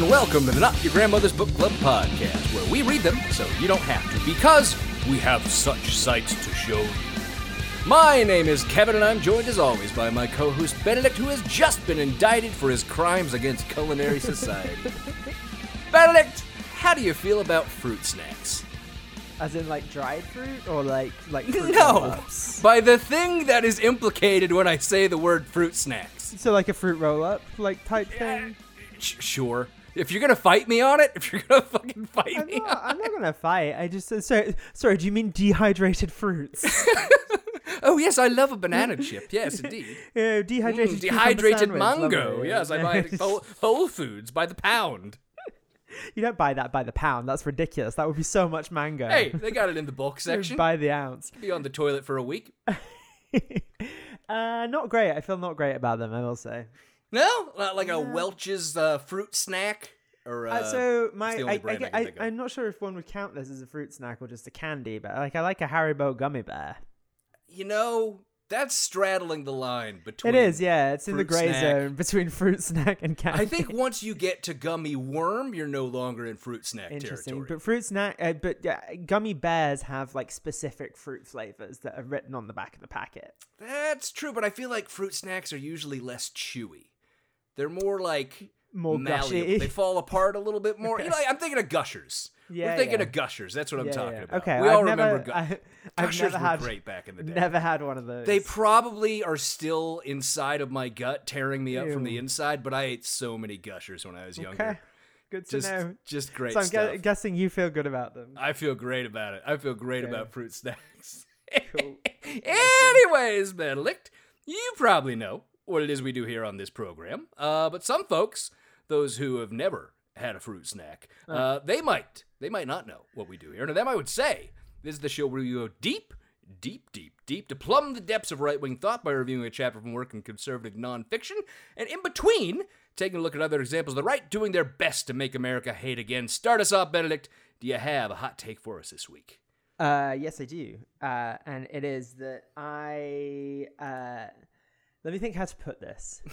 And welcome to the Not Your Grandmother's Book Club podcast, where we read them so you don't have to, because we have such sights to show you. My name is Kevin, and I'm joined as always by my co-host Benedict, who has just been indicted for his crimes against culinary society. Benedict, how do you feel about fruit snacks? As in like dried fruit or like like fruit No, roll-ups? by the thing that is implicated when I say the word fruit snacks. So like a fruit roll up like type eh, thing. Sh- sure. If you're gonna fight me on it, if you're gonna fucking fight I'm me not, I'm not gonna fight. I just said sorry. Sorry, do you mean dehydrated fruits? Oh yes, I love a banana chip. Yes, indeed. yeah, dehydrated. Mm, dehydrated mango. lovely. Yes, I buy it Whole, Whole Foods by the pound. You don't buy that by the pound. That's ridiculous. That would be so much mango. Hey, they got it in the You section. By the ounce. Be on the toilet for a week. uh, not great. I feel not great about them. I will say. No, Not like a Welch's uh, fruit snack or. Uh, Uh, so my, I, I, I, I'm not sure if one would count this as a fruit snack or just a candy, but like I like a Haribo gummy bear. you know, that's straddling the line between. It is, yeah. It's in the gray snack. zone between fruit snack and candy. I think once you get to gummy worm, you're no longer in fruit snack Interesting, territory. but fruit snack, uh, but yeah, gummy bears have like specific fruit flavors that are written on the back of the packet. That's true, but I feel like fruit snacks are usually less chewy. They're more like More malleable. gushy. They fall apart a little bit more. You know, I'm thinking of gushers. Yeah, We're thinking yeah. of gushers. That's what I'm Yeah, talking yeah. about. Okay, we I've all never, remember gu- I, I've gushers never were great back in the day. Never had one of those. They probably are still inside of my gut, tearing me up from the inside. But I ate so many gushers when I was younger. okay. Good to Just, know. just great So I'm gu- guessing you feel good about them. I feel great about it. I feel great about fruit snacks. Cool. Anyways, Benedict, you probably know what it is we do here on this program. Uh, but some folks, those who have never had a fruit snack, uh, they might, they might not know what we do here. Now, them I would say, this is the show where we go deep, deep, deep, deep to plumb the depths of right-wing thought by reviewing a chapter from work in conservative nonfiction, and in between, taking a look at other examples of the right doing their best to make America hate again. Start us off, Benedict. Do you have a hot take for us this week? Uh, yes, I do. Uh, and it is that I. Uh, let me think how to put this.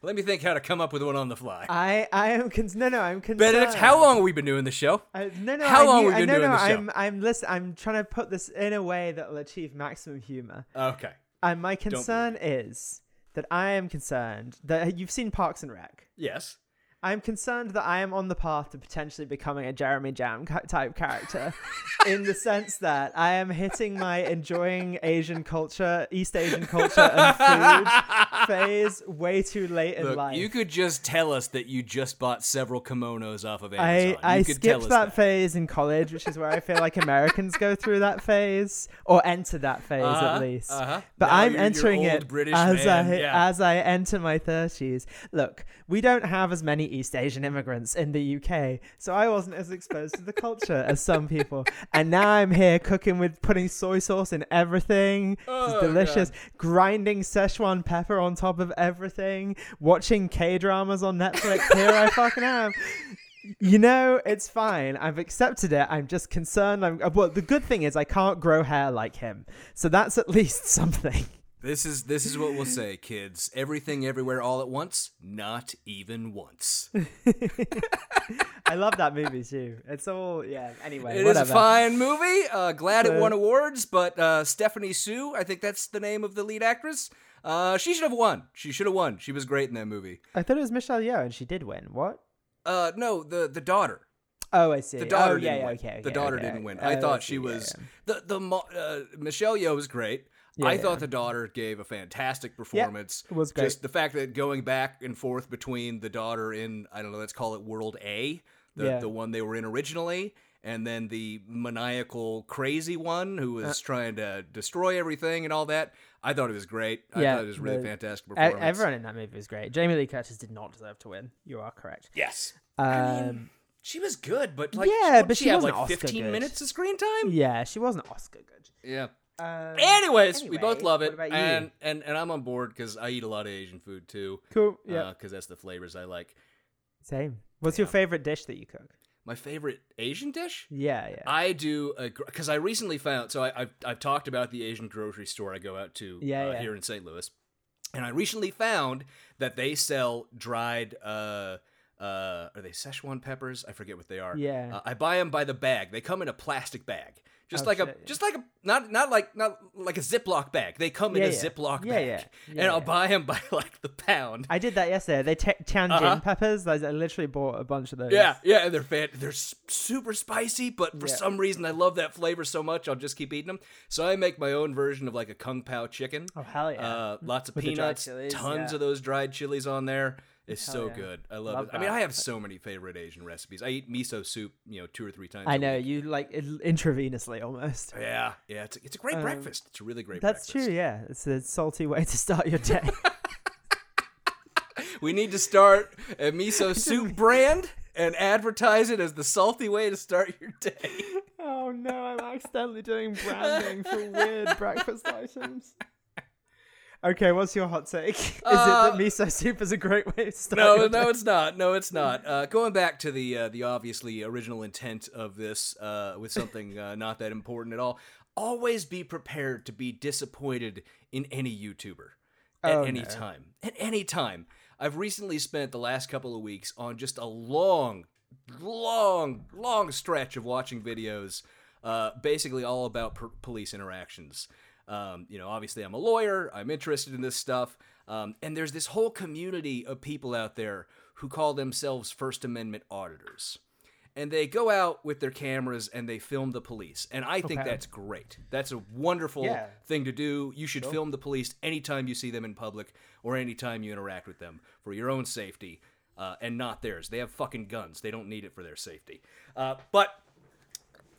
Let me think how to come up with one on the fly. I I am con- no no I'm concerned. Benedict, how long have we been doing the show? I, no, no. How I long knew- have we been I, no, doing no, the show? I'm, I'm listen. I'm trying to put this in a way that will achieve maximum humor. Okay. And my concern is that I am concerned that you've seen Parks and Rec. Yes. I'm concerned that I am on the path to potentially becoming a Jeremy Jamm type character, in the sense that I am hitting my enjoying Asian culture, East Asian culture, and food phase way too late in Look, life. you could just tell us that you just bought several kimonos off of I, Amazon. I you could tell skipped us that, phase in college, which is where I feel like Americans go through that phase or enter that phase Uh-huh, at least. uh-huh. But Now I'm you're- you're entering it British as man, I yeah. as I enter my thirties. Look, we don't have as many East Asian immigrants in the UK, so I wasn't as exposed to the culture as some people. And now I'm here cooking with putting soy sauce in everything. Oh, it's delicious. Grinding Szechuan pepper on top of everything. Watching K dramas on Netflix. Here I fucking am. You know, it's fine. I've accepted it. I'm just concerned. I'm well. The good thing is I can't grow hair like him, so that's at least something. This is this is what we'll say, kids. Everything, everywhere, all at once. Not even once. I love that movie too. It's all yeah. Anyway, It is whatever. a fine movie. Uh, glad it Uh, won awards, but uh, Stephanie Hsu, I think that's the name of the lead actress. Uh, she should have won. She should have won. She was great in that movie. I thought it was Michelle Yeoh, and she did win. What? Uh, no, the the daughter. Oh, I see. The daughter oh, yeah, didn't yeah, win. okay, the daughter okay. didn't win. Oh, I thought she was the the uh, Michelle Yeoh was great. Yeah, I yeah. thought the daughter gave a fantastic performance. it was great. Just the fact that going back and forth between the daughter in I don't know, let's call it World A, the Yeah. the one they were in originally, and then the maniacal crazy one who Uh. was trying to destroy everything and all that. I thought it was great. I Yeah, thought it was really the- fantastic performance. Everyone in that movie was great. Jamie Lee Curtis did not deserve to win. You are correct. Yes. Um, I mean, she was good, but like, Yeah, what, but she, she had wasn't like Oscar 15 good. minutes of screen time. yeah, she wasn't Oscar good. Yeah. Um, Anyways, we both love it, and and and I'm on board because I eat a lot of Asian food too. cool. Yeah. because that's the flavors I like. Same. What's your favorite dish that you cook? My favorite Asian dish. Yeah, yeah. I do because I recently found. So I, I've I've talked about the Asian grocery store I go out to Yeah, uh, yeah. here in St. Louis, and I recently found that they sell dried. Uh, uh, are they Szechuan peppers? I forget what they are. Yeah. Uh, I buy them by the bag. They come in a plastic bag, just Oh, like a shit, yeah. just like a not not like not like a Ziploc bag. They come in Yeah, a yeah. Ziploc Yeah, bag, yeah. and I'll buy them by like the pound. I did that yesterday. They t- Tianjin Uh-huh. peppers. I I literally bought a bunch of those. Yeah, yeah, and they're fan- they're s- super spicy, but for some reason I love that flavor so much I'll just keep eating them. So I make my own version of like a kung pao chicken. Oh hell yeah. Uh, lots of With peanuts, chilies, tons of those dried chilies on there. It's Hell so yeah. good. I love, Love it. I mean, that. I have so many favorite Asian recipes. I eat miso soup, you know, two or three times. I a know week. you like it intravenously almost. Yeah, yeah. It's a, it's a great Um, breakfast. It's a really great. Breakfast. That's breakfast. true. Yeah, it's a salty way to start your day. We need to start a miso soup brand and advertise it as the salty way to start your day. oh no, I'm accidentally doing branding for weird breakfast items. Okay, what's your hot take? Is Uh, it that miso soup is a great way to start? no, no, it's not. No, it's not. Uh, going back to the uh, the obviously original intent of this, uh, with something uh, not that important at all. Always be prepared to be disappointed in any YouTuber at Oh, any no. time. At any time. I've recently spent the last couple of weeks on just a long, long, long stretch of watching videos, uh, basically all about per- police interactions. Um, you know, obviously, I'm a lawyer. I'm interested in this stuff. Um, and there's this whole community of people out there who call themselves First Amendment auditors. And they go out with their cameras and they film the police. And I think Okay. that's great. That's a wonderful Yeah. thing to do. You should film the police anytime you see them in public or anytime you interact with them for your own safety uh, and not theirs. They have fucking guns. They don't need it for their safety. Uh, but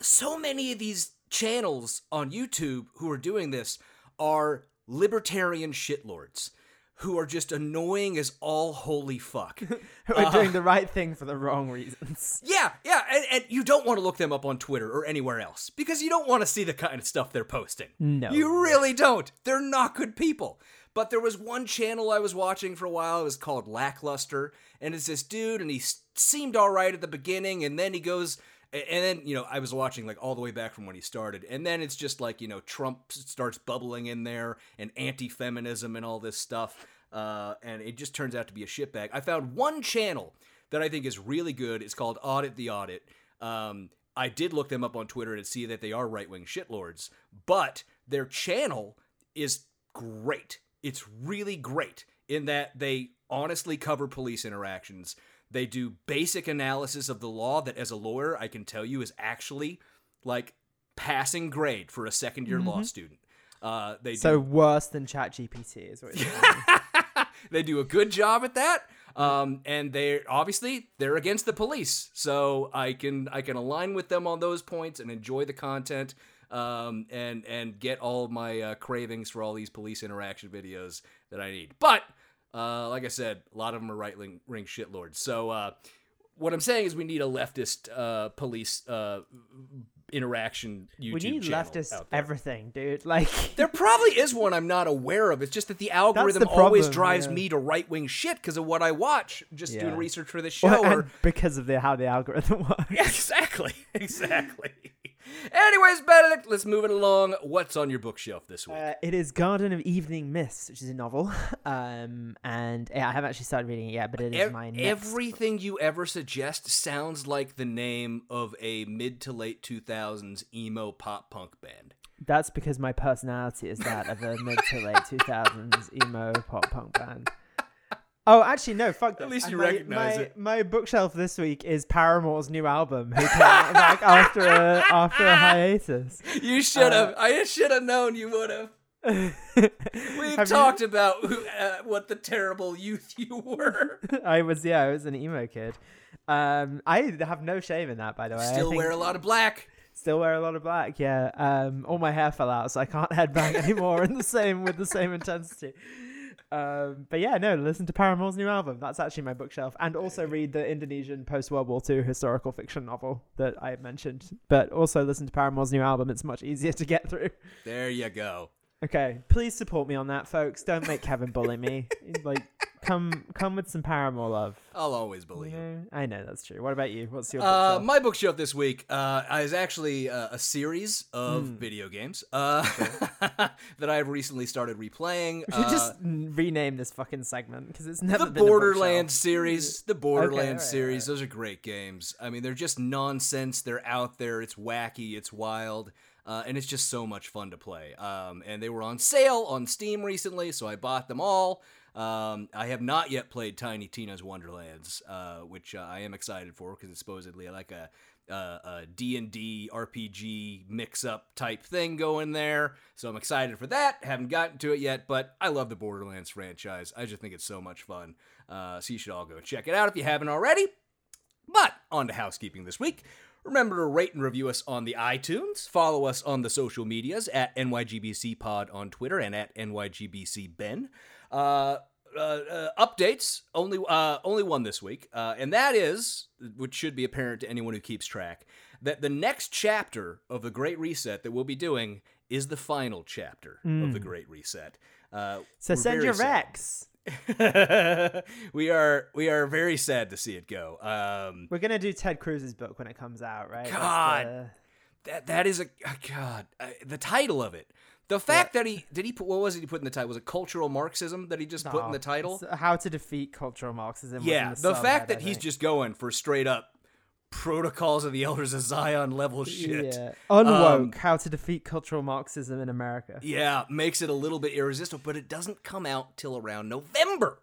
so many of these channels on YouTube who are doing this are libertarian shitlords who are just annoying as all holy fuck. who are uh, doing the right thing for the wrong reasons. yeah, yeah, and, and you don't want to look them up on Twitter or anywhere else because you don't want to see the kind of stuff they're posting. No. You really don't. They're not good people. But there was one channel I was watching for a while. It was called Lackluster, and it's this dude, and he s- seemed all right at the beginning, and then he goes, and then you know I was watching like all the way back from when he started, and then it's just like you know Trump starts bubbling in there, and anti-feminism and all this stuff, uh, and it just turns out to be a shitbag. I found one channel that I think is really good. It's called Audit the Audit. Um, I did look them up on Twitter to see that they are right wing shitlords, but their channel is great. It's really great in that they honestly cover police interactions. They do basic analysis of the law that, as a lawyer, I can tell you is actually like passing grade for a second year law student. Uh, they So do worse than ChatGPT is what they do a good job at that. Um, and they obviously they're against the police, so I can I can align with them on those points and enjoy the content. Um, and and get all of my uh, cravings for all these police interaction videos that I need. But uh, like I said, a lot of them are right ring, ring shitlords. So uh, what I'm saying is we need a leftist uh, police uh, interaction YouTube we need leftist everything, dude. Like There probably is one I'm not aware of. It's just that the algorithm the always drives yeah. me to right wing shit because of what I watch, just doing research for this show. Well, or and because of the how the algorithm works. Yeah, exactly, exactly. Anyways, Benedict, let's move it along. What's on your bookshelf this week? Uh, it is Garden of Evening Mist, which is a novel, um, and yeah, I haven't actually started reading it yet, but it is Ev- my next everything you ever suggest sounds like the name of a mid to late 2000s emo pop punk band. That's because my personality is that of a mid to late 2000s emo pop punk band. Oh, actually, no, fuck At least you my, recognize my, it. My bookshelf this week is Paramore's new album, who came out back after a, after a hiatus. You should have. Uh, I should have known you would have. We've Have you- talked about who, uh, what the terrible youth you were. I was, yeah, I was an emo kid. Um, I have no shame in that, by the way. I Still think- wear a lot of black. Still wear a lot of black. Yeah. Um, all my hair fell out, so I can't headbang anymore in the same with the same intensity. Um, but yeah, no, listen to Paramore's new album. That's actually my bookshelf, and also read the Indonesian post World War II historical fiction novel that I mentioned. But also listen to Paramore's new album. It's much easier to get through. There you go. Okay, please support me on that, folks. Don't make Kevin bully me. Like, come come with some Paramore love. I'll always You believe. know? I know that's true. What about you? What's your Uh, bookshelf? my bookshelf this week uh, is actually uh, a series of Hmm. video games uh, that I've recently started replaying. We should Uh, just rename this fucking segment because it's never the Borderlands series, the Borderlands alright, series, those are great games. I mean, they're just nonsense. They're out there. It's wacky. It's wild. Uh, and it's just so much fun to play. Um, and they were on sale on Steam recently, so I bought them all. Um, I have not yet played Tiny Tina's Wonderlands, uh, which uh, I am excited for because it's supposedly like a, uh, D&D RPG mix-up type thing going there. So I'm excited for that. Haven't gotten to it yet, but I love the Borderlands franchise. I just think it's so much fun. Uh, so you should all go check it out if you haven't already. But on to housekeeping this week. Remember to rate and review us on the iTunes. Follow us on the social medias at NYGBC Pod on Twitter and at NYGBC Ben. Uh, uh, uh, updates only uh, only one this week, uh, and that is, which should be apparent to anyone who keeps track, that the next chapter of the Great Reset that we'll be doing is the final chapter of the Great Reset. Uh, So send your sad. Rex. we are we are very sad to see it go. Um, We're gonna do Ted Cruz's book when it comes out, right? God. the- that that is a oh God. Uh, the title of it, the fact that he did he put what was it he put in the title? Was it cultural Marxism that he just put in the title? How to defeat cultural Marxism. Yeah, the, the fact that I he's think. just going for straight up protocols of the elders of Zion level shit. Yeah. Unwoke. Um, how to defeat cultural Marxism in America. Yeah, makes it a little bit irresistible, but it doesn't come out till around November.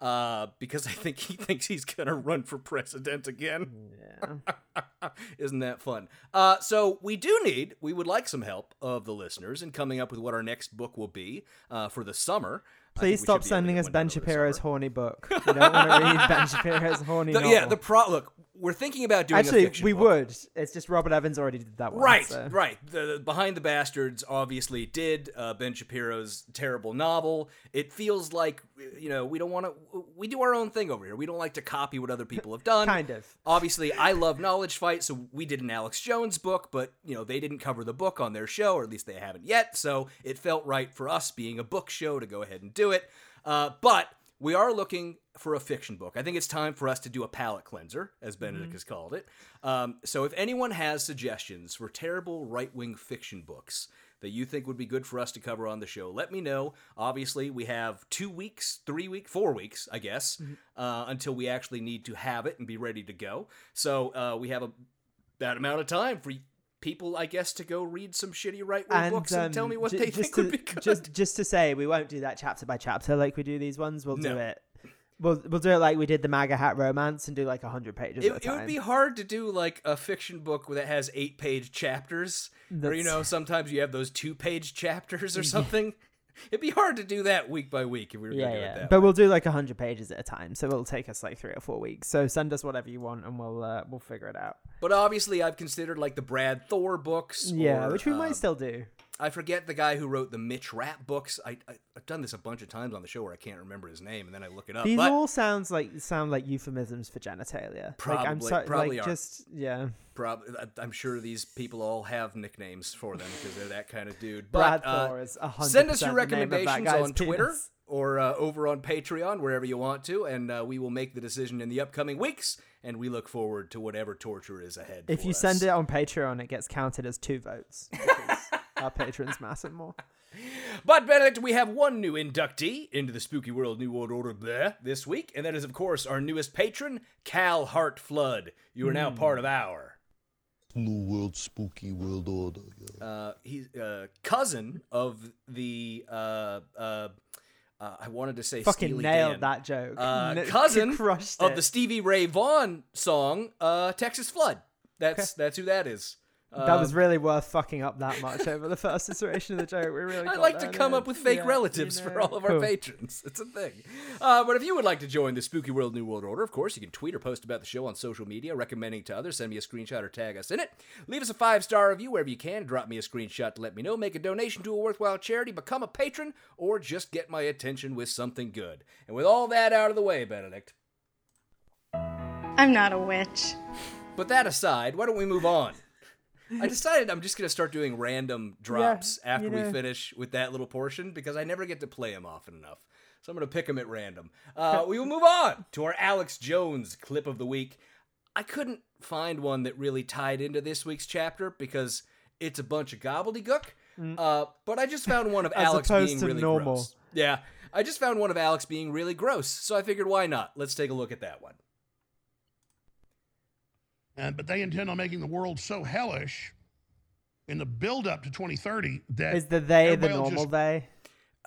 Uh, because I think he thinks he's gonna run for president again. Yeah. Isn't that fun? Uh, so we do need, we would like some help of the listeners in coming up with what our next book will be uh, for the summer. I think we Please stop be able to sending us Ben done over the Shapiro's horny book. We don't want to read Ben Shapiro's horny The- novel. yeah, the pro. Look, we're thinking about doing. Actually, we book. would. It's just Robert Evans already did that one. Right, so- right. The, the Behind the Bastards obviously did uh, Ben Shapiro's terrible novel. It feels like you know we don't want to. We do our own thing over here. We don't like to copy what other people have done. Kind of. Obviously, I love Knowledge Fight, so we did an Alex Jones book, but you know they didn't cover the book on their show, or at least they haven't yet. So it felt right for us, being a book show, to go ahead and do it. Uh, but we are looking for a fiction book. I think it's time for us to do a palate cleanser, as Benedict has called it. Um, so if anyone has suggestions for terrible right wing fiction books that you think would be good for us to cover on the show, let me know. Obviously, we have two weeks, three weeks, four weeks, I guess, uh, until we actually need to have it and be ready to go. So uh, we have a that amount of time for people, I guess, to go read some shitty right wing books and tell um, me what ju- they think to, would be good. Just, just to say, we won't do that chapter by chapter like we do these ones. We'll do it. We'll we'll do it like we did the MAGA Hat romance and do like hundred pages it, a it would be hard to do like a fiction book that has eight page chapters or you know sometimes you have those two page chapters or something it'd be hard to do that week by week if we were yeah, gonna do it yeah. that But way. we'll do like hundred pages at a time, so it'll take us like three or four weeks. So send us whatever you want, and we'll uh, we'll figure it out. but obviously i've considered like the brad thor books Yeah, or, which we um, might still do. I forget the guy who wrote the mitch rapp books I, I i've done this a bunch of times on the show where i can't remember his name and then i look it up These but all sounds like sound like euphemisms for genitalia. like, I'm Probably- probably like are. just yeah. prob- I- i'm sure these people all have nicknames for them because they're that kind of dude Brad but, uh, is a hundred. Send us your percent the name of that recommendations on Twitter or uh, over on Patreon, wherever you want to, and uh, we will make the decision in the upcoming weeks. And we look forward to whatever torture is ahead. If you us. send it on Patreon, it gets counted as two votes. because our patrons matter more. But Benedict, we have one new inductee into the Spooky World New World Order bleh, this week, and that is, of course, our newest patron, Cal Hart Flood. You are now Hmm. part of our. New World Spooky World Order. Yeah. Uh, he's uh, cousin of the. Uh, uh, uh, I wanted to say Fucking Steely nailed Dan. that joke. uh, N- cousin of the Stevie Ray Vaughan song uh, "Texas Flood." That's that's who that is. That was really worth fucking up that much over the first iteration of the joke. We really. I like to come up with fake Yeah, relatives you for all of our Cool. patrons. It's a thing. Uh, but if you would like to join the Spooky World New World Order, of course, you can tweet or post about the show on social media, recommending it to others. Send me a screenshot or tag us in it. Leave us a five star review wherever you can. Drop me a screenshot to let me know. Make a donation to a worthwhile charity. Become a patron, or just get my attention with something good. And with all that out of the way, Benedict. I'm not a witch. But that aside, why don't we move on? I decided I'm just going to start doing random drops Yeah, after you we finish with that little portion because I never get to play them often enough. So I'm going to pick them at random. Uh, we will move on to our Alex Jones clip of the week. I couldn't find one that really tied into this week's chapter because it's a bunch of gobbledygook. Uh, but I just found one of Mm. Alex being really normal. gross. Yeah, I just found one of Alex being really gross. So I figured, why not? Let's take a look at that one. And, but they intend on making the world so hellish in the build up to 2030 that Is the they the normal just- they?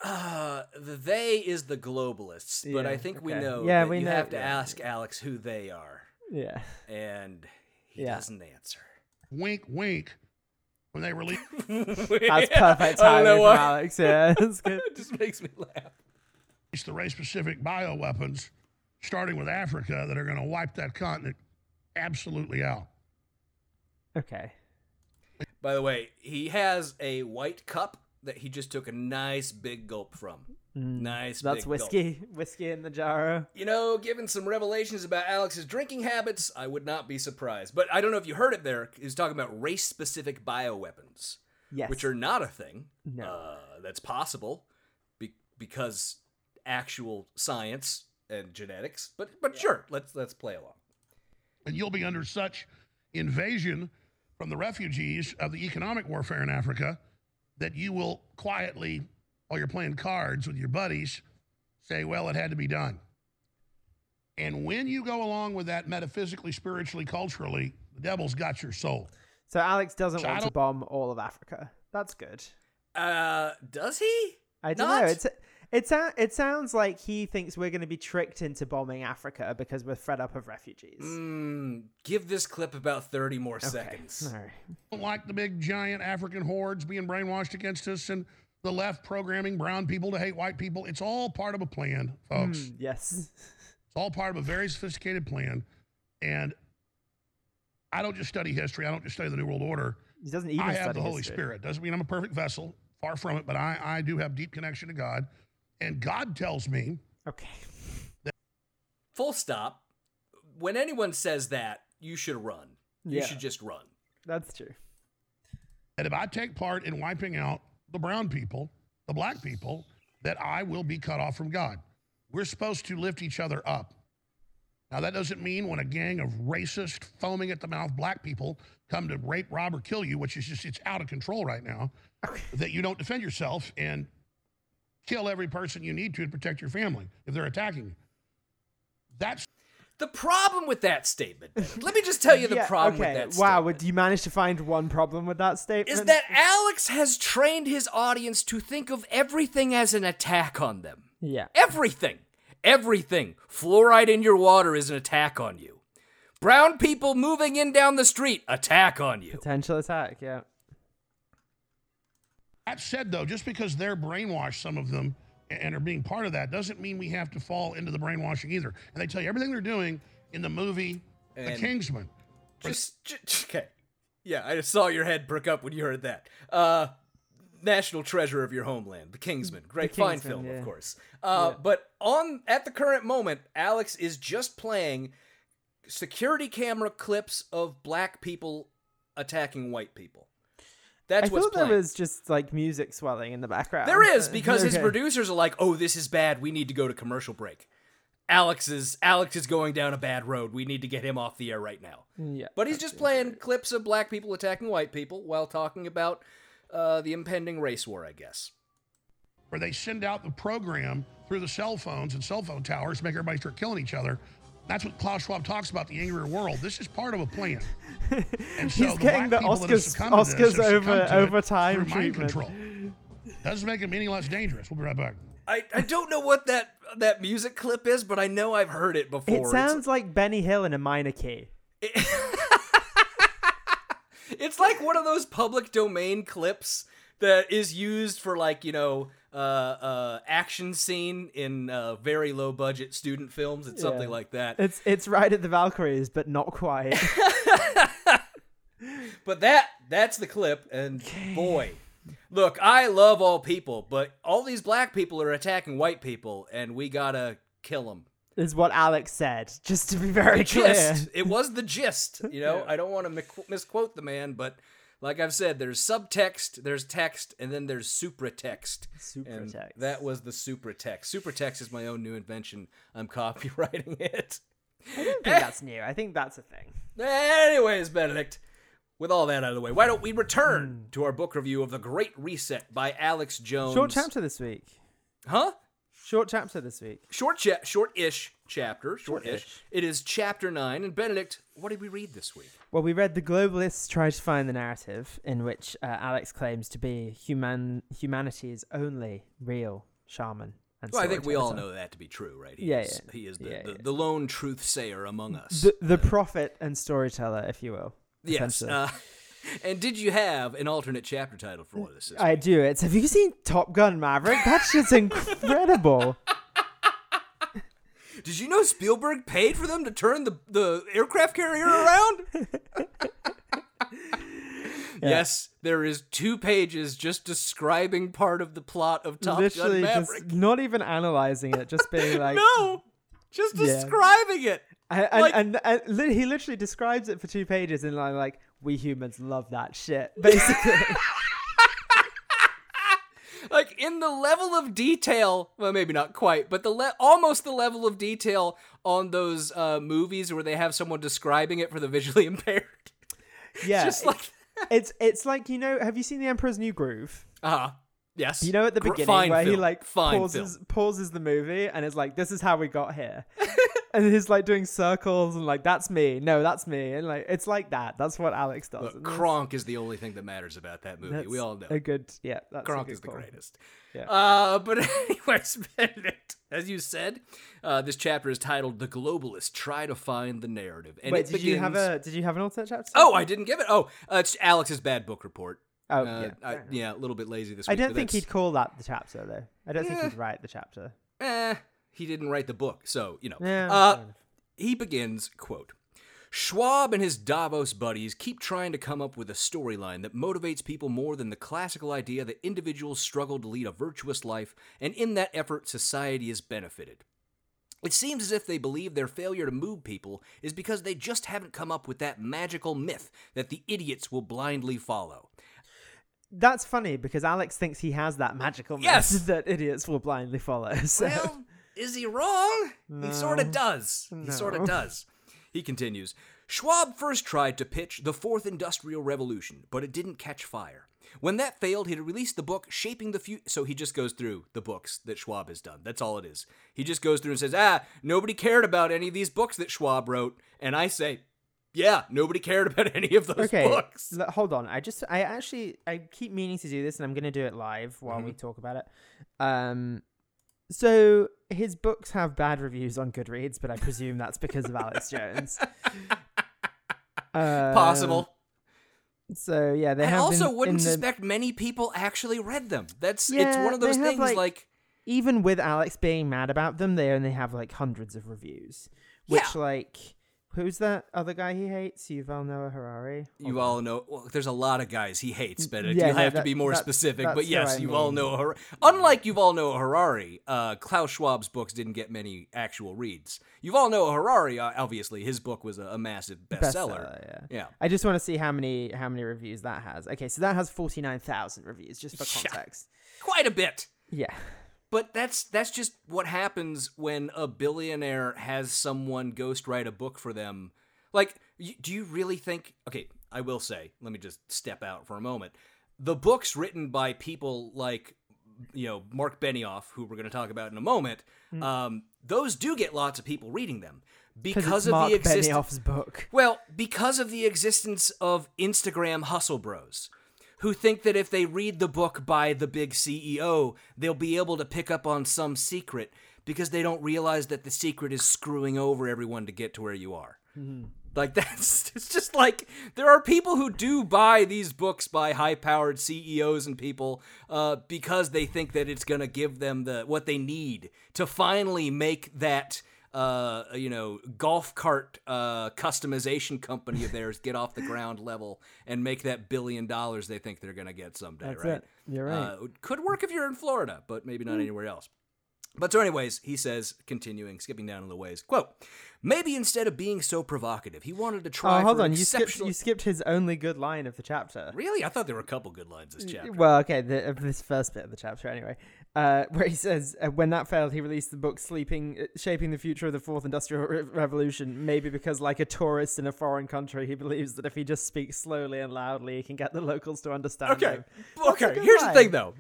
Uh, the they is the globalists, but I Yeah, think we know Yeah, that we you know- have to yeah. ask Alex who they are, Yeah. and he Yeah. doesn't answer. wink, wink when they release That's That's perfect timing from Alex. Yeah, that's good. it just makes me laugh. It's the race specific bioweapons, starting with Africa, that are going to wipe that continent absolutely out. Okay. By the way, he has a white cup that he just took a nice big gulp from. nice. Mm, That's big gulp. whiskey. Whiskey in the jar. You know, given some revelations about Alex's drinking habits, I would not be surprised. But I don't know if you heard it there. He's talking about race specific bioweapons. Yes. which are not a thing. No. Uh, that's possible be- because actual science and genetics. But but sure, let's let's play along. And you'll be under such invasion from the refugees of the economic warfare in Africa that you will quietly, while you're playing cards with your buddies, say, well, it had to be done. And when you go along with that metaphysically, spiritually, culturally, the devil's got your soul. So Alex doesn't So want to bomb all of Africa. That's good. Uh, does he? I don't Not? know. It's it, sou- it sounds like he thinks we're going to be tricked into bombing Africa because we're fed up of refugees. Mm, give this clip about thirty more Okay. seconds. All right. don't like the big giant African hordes being brainwashed against us and the left programming brown people to hate white people. It's all part of a plan, folks. Mm, yes. It's all part of a very sophisticated plan. And I don't just study history, I don't just study the New World Order. He doesn't even I have study the Holy history. Spirit. Doesn't mean I'm a perfect vessel, far from it, but I, I do have deep connection to God. And God tells me Okay. Full stop. When anyone says that, you should run. You Yeah. should just run. That's true. And if I take part in wiping out the brown people, the black people, that I will be cut off from God. We're supposed to lift each other up. Now, that doesn't mean when a gang of racist, foaming at the mouth black people come to rape, rob, or kill you, which is just, it's out of control right now, that you don't defend yourself and kill every person you need to to protect your family if they're attacking you. That's The problem with that statement, let me just tell you the Yeah, problem okay. with that statement. wow, statement. would you manage to find one problem with that statement? is that Alex has trained his audience to think of everything as an attack on them. Yeah. Everything. Everything. Fluoride in your water is an attack on you. Brown people moving in down the street, attack on you. Potential attack, yeah. That said, though, just because they're brainwashed, some of them, and are being part of that, doesn't mean we have to fall into the brainwashing either. And they tell you everything they're doing in the movie The Kingsman. Just, just okay. Yeah, I just saw your head perk up when you heard that. Uh National treasure of your homeland, The Kingsman. Great The fine film, yeah. of course. Uh, Yeah. But on at the current moment, Alex is just playing security camera clips of black people attacking white people. That's I what's thought playing. there was just like music swelling in the background. There is because his producers are like, "Oh, this is bad. We need to go to commercial break." Alex is Alex is going down a bad road. We need to get him off the air right now. Yeah. But he's just playing clips of black people attacking white people while talking about uh, the impending race war, I guess. where they send out the program through the cell phones and cell phone towers, to make everybody start killing each other. That's what Klaus Schwab talks about the angrier world. This is part of a plan. And so He's the getting the people that have Oscars- succumbed to this Oscars have succumbed over- to it over time through mind treatment. control. Doesn't make him any less dangerous. We'll be right back. I, I don't know what that that music clip is, but I know I've heard it before. It It's- sounds like Benny Hill in a minor key. It's like one of those public domain clips that is used for like you know uh, uh, action scene in uh, very low budget student films. It's something like that. It's it's right at the Valkyries, but not quite. But that that's the clip, and boy, look, I love all people, but all these black people are attacking white people, and we gotta kill them. is what Alex said. Just to be very The clear. gist. It was the gist. You know, I don't want to misquote the man, but like I've said, there's subtext, there's text, and then there's supratext. And Supratext. that was the supratext. Supratext is my own new invention. I'm copywriting it. I don't think that's new. I think that's a thing. Anyways, Benedict, with all that out of the way, why don't we return hmm. to our book review of The Great Reset by Alex Jones? Short chapter this week. Huh? Short chapter this week. Short cha- short-ish chapter. Short-ish. Short-ish. It is chapter 9. And Benedict, what did we read this week? Well, we read The Globalists Try to Find the Narrative, in which uh, Alex claims to be human humanity's only real shaman. And Well, I think we all know that to be true, right? He Yeah, is, yeah. He is the, Yeah, the, yeah. the lone truth sayer among us. The, the prophet and storyteller, if you will. yes. Uh, and did you have an alternate chapter title for this? this I do. It's have you seen Top Gun Maverick? That shit's incredible. Did you know Spielberg paid for them to turn the, the aircraft carrier around? Yes, there is two pages just describing part of the plot of Top Literally, Gun just Maverick. not even analyzing it, just being like, no, just Yeah. describing it. And, and, Like- and, and li- he literally describes it for two pages and like, like we humans love that shit, basically. In the level of detail well maybe not quite but the le- almost the level of detail on those uh, movies where they have someone describing it for the visually impaired yeah, just like it's it's like you know, have you seen The Emperor's New Groove? uh yes You know, at the Gr- beginning fine where he like fine pauses film. pauses the movie and is like, "This is how we got here," and he's like doing circles and like, "That's me, no, that's me," and like it's like that. That's what Alex does. Look, Kronk is the only thing that matters about that movie that's we all know a good, yeah. That's Kronk is the call. greatest Yeah. uh but anyways Benedict, as you said uh, this chapter is titled the globalists try to find the narrative and Wait, it did you have a did you have an alternate chapter? oh i didn't give it oh uh, it's alex's bad book report Oh, Uh, yeah, I, yeah, a little bit lazy this week. I don't think that's- he'd call that the chapter though. I don't think Eh. he'd write the chapter. eh, he didn't write the book, so you know. Yeah, uh, he begins quote. Schwab and his Davos buddies keep trying to come up with a storyline that motivates people more than the classical idea that individuals struggle to lead a virtuous life, and in that effort, society is benefited. It seems as if they believe their failure to move people is because they just haven't come up with that magical myth that the idiots will blindly follow. That's funny because Alex thinks he has that magical Yes! message that idiots will blindly follow. So. Well, is he wrong? He sort of No. does. He sort of does. He continues Schwab first tried to pitch the Fourth Industrial Revolution, but it didn't catch fire. When that failed, he released the book Shaping the Future. So he just goes through the books that Schwab has done. That's all it is. He just goes through and says, ah, nobody cared about any of these books that Schwab wrote. And I say, yeah, nobody cared about any of those okay, books. l- hold on. I just, I actually, I keep meaning to do this, and I'm going to do it live while Mm-hmm. we talk about it. Um, so his books have bad reviews on Goodreads, but I presume that's because of Alex Jones. Uh, Possible. So yeah, they also in- wouldn't the- suspect many people actually read them. That's it's one of those things like- like even with Alex being mad about them, they only have like hundreds of reviews. Which Yeah. like, who's that other guy he hates? You all know Yuval Noah Harari. You all know. Well, there's a lot of guys he hates, but Yeah, you no, have to be more that- specific. But yes, you all know. Har- Unlike you all know Harari, uh, Klaus Schwab's books didn't get many actual reads. You all know Harari. Uh, obviously, his book was a, a massive bestseller. yeah. Yeah. I just want to see how many how many reviews that has. Okay, so that has forty nine thousand reviews, just for Yeah. context. Quite a bit. Yeah. But that's that's just what happens when a billionaire has someone ghostwrite a book for them. Like, y- do you really think? Okay, I will say. Let me just step out for a moment. The books written by people like, you know, Mark Benioff, who we're going to talk about in a moment, um, those do get lots of people reading them because of Mark the existence. Benioff's book. Well, because of the existence of Instagram hustle bros who think that if they read the book by the big CEO, they'll be able to pick up on some secret because they don't realize that the secret is screwing over everyone to get to where you are. Like that's it's just like there are people who do buy these books by high-powered CEOs and people uh, because they think that it's gonna give them the what they need to finally make that uh, you know golf cart uh, customization company of theirs get off the ground level and make that billion dollars they think they're gonna get someday. That's right? it. You're right. Uh, could work if you're in Florida, but maybe not anywhere else. But so, anyways, he says, continuing, skipping down a little ways, quote, maybe instead of being so provocative, he wanted to try oh, hold on. You skipped, you skipped his only good line of the chapter. Really? I thought there were a couple good lines this chapter. Well, okay, the, this first bit of the chapter, anyway, uh, where he says, uh, when that failed, he released the book "Sleeping, uh, Shaping the Future of the Fourth Industrial Re- Revolution." Maybe because, like a tourist in a foreign country, he believes that if he just speaks slowly and loudly, he can get the locals to understand Okay. him. That's Okay, good here's the thing, though.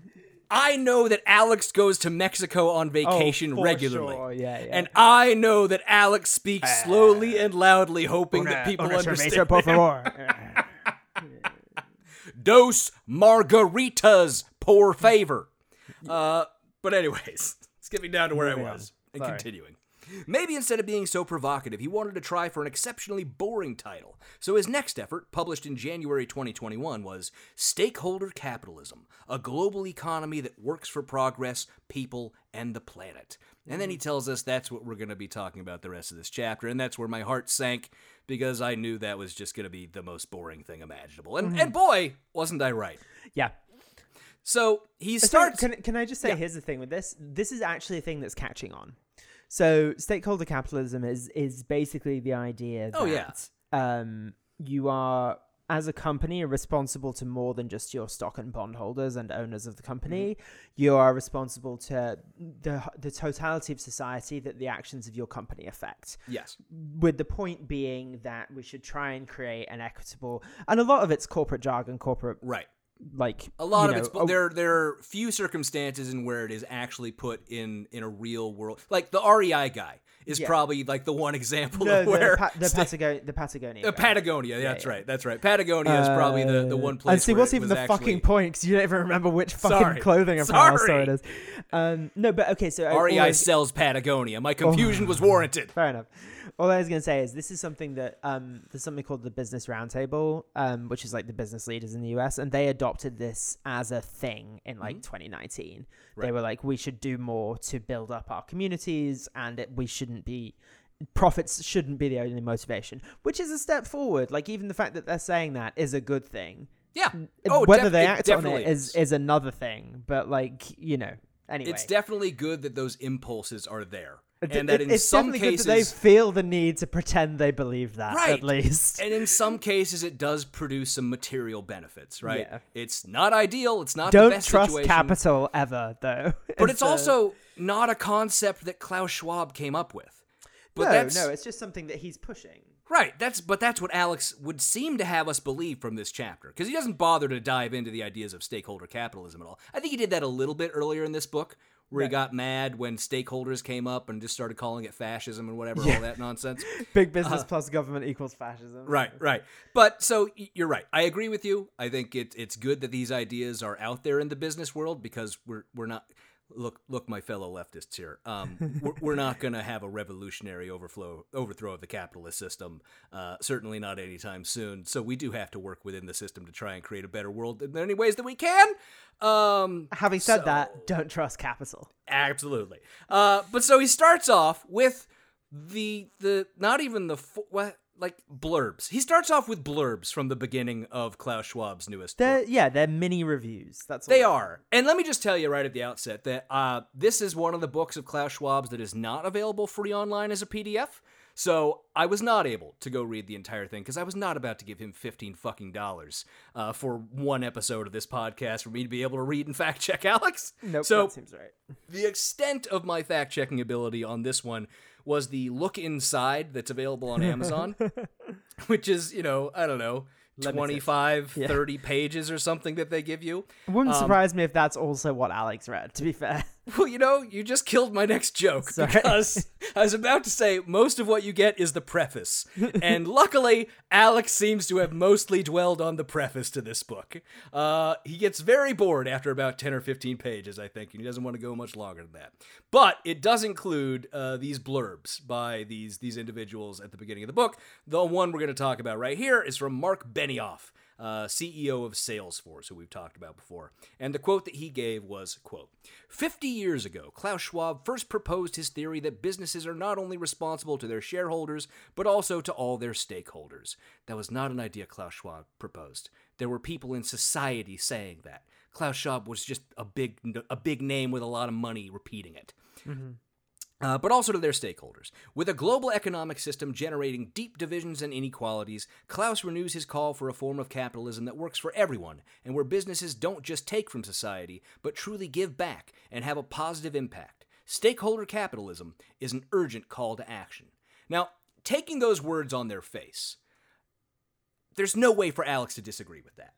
I know that Alex goes to Mexico on vacation Oh, for regularly. sure, yeah, yeah. And I know that Alex speaks slowly and loudly, hoping that people understand. por him. favor. Dos margaritas, por favor. Uh, but anyways, skipping down to where I Moving on. was and Sorry. continuing. Maybe instead of being so provocative, he wanted to try for an exceptionally boring title. So his next effort, published in January 2021, was Stakeholder Capitalism, a global economy that works for progress, people, and the planet. And then he tells us that's what we're going to be talking about the rest of this chapter, and that's where my heart sank because I knew that was just going to be the most boring thing imaginable. And, and boy, wasn't I right. yeah. So he So, starts. Can, can I just say, Yeah. here's the thing with this. This is actually a thing that's catching on. So stakeholder capitalism is is basically the idea that Oh, yeah. um, you are as a company are responsible to more than just your stock and bondholders and owners of the company. Mm-hmm. You are responsible to the the totality of society that the actions of your company affect yes. with the point being that we should try and create an equitable and a lot of it's corporate jargon corporate Right. Like A lot of know, it's a- there. There are few circumstances in where it is actually put in in a real world. Like the REI guy is Yeah. probably like the one example no, of where the, pa- the, Patago- the Patagonia uh. Patagonia. Yeah, that's yeah. right. That's right. Patagonia is probably the, the Uh, one place. And see, what's even the actually, fucking point? Because you don't even remember which fucking Sorry. clothing apparel store it is. Um, no, but okay, so REI always- sells Patagonia. My Oh. confusion was warranted. Fair enough. All I was going to say is this is something that um, there's something called the Business Roundtable, um, which is like the business leaders in the US, and they adopted this as a thing in like 2019. They were like, we should do more to build up our communities, and it, we shouldn't be profits shouldn't be the only motivation, which is a step forward. Like even the fact that they're saying that is a good thing. Yeah. It- Oh, whether def- they it act on it is is another thing, but like you know, anyway, It's definitely good that those impulses are there, It- and that in it's some cases that they feel the need to pretend they believe that Right. at least. And in some cases, it does produce some material benefits, right? Yeah. It's not ideal. It's not Don't best trust situation, capital ever, though. but it's also not a concept that Klaus Schwab came up with. But no, that's no. It's just something that he's pushing. right. That's but that's what Alex would seem to have us believe from this chapter because he doesn't bother to dive into the ideas of stakeholder capitalism at all. I think he did that a little bit earlier in this book. Where he got mad when stakeholders came up and just started calling it fascism and whatever, all that nonsense. Big business uh, plus government equals fascism. Right, right. But so you're right. I agree with you. I think it, it's good that these ideas are out there in the business world because we're we're not look look my fellow leftists here. Um, we're, we're not going to have a revolutionary overflow overthrow of the capitalist system. Uh, certainly not anytime soon. So we do have to work within the system to try and create a better world in any ways that we can. Um, Having said so- that, don't trust capital. Absolutely. Uh, but so he starts off with the the not even the what like blurbs. He starts off with blurbs from the beginning of Klaus Schwab's newest book. They're yeah, they're mini reviews. That's They are. And let me just tell you right at the outset that uh, this is one of the books of Klaus Schwab's that is not available free online as a PDF. So I was not able to go read the entire thing because I was not about to give him fifteen fucking dollars uh, for one episode of this podcast for me to be able to read and fact check Alex. Nope, So that seems right. the extent of my fact checking ability on this one was the look inside that's available on Amazon, which is, you know, I don't know, Limited. 25, Yeah. 30 pages or something that they give you. It wouldn't Um, surprise me if that's also what Alex read. To be fair. Well, you know, you just killed my next joke Sorry. because I was about to say most of what you get is the preface. and luckily, Alex seems to have mostly dwelled on the preface to this book. Uh, he gets very bored after about 10 or 15 pages, I think, and he doesn't want to go much longer than that. But it does include uh, these blurbs by these, these individuals at the beginning of the book. The one we're going to talk about right here is from Mark Benioff uh, CEO of Salesforce, who we've talked about before. And the quote that he gave was, quote, 50 years ago, Klaus Schwab first proposed his theory that businesses are not only responsible to their shareholders, but also to all their stakeholders. That was not an idea Klaus Schwab proposed. There were people in society saying that. Klaus Schwab was just a big, a big name with a lot of money repeating it uh, but also to their stakeholders. With a global economic system generating deep divisions and inequalities, Klaus renews his call for a form of capitalism that works for everyone and where businesses don't just take from society, but truly give back and have a positive impact. Stakeholder capitalism is an urgent call to action. Now, taking those words on their face, there's no way for Alex to disagree with that.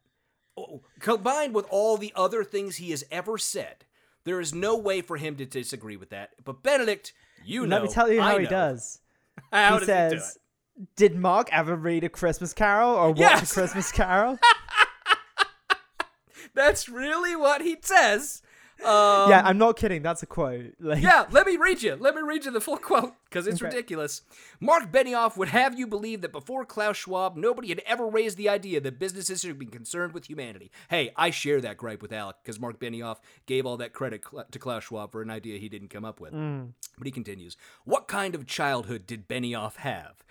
Oh, Combined with all the other things he has ever said, there is no way for him to disagree with that. But Benedict, you know, Let me tell you I how he know. does. How he does says, he do? "Did Mark ever read a Christmas Carol or watch Yes! a Christmas Carol?" That's really what he says. Um, yeah, I'm not kidding. That's a quote. Like, yeah, let me read you. Let me read you the full quote because it's Okay. ridiculous. Mark Benioff would have you believe that before Klaus Schwab, nobody had ever raised the idea that businesses should be concerned with humanity. Hey, I share that gripe with Alex because Mark Benioff gave all that credit to Klaus Schwab for an idea he didn't come up with. But he continues What kind of childhood did Benioff have?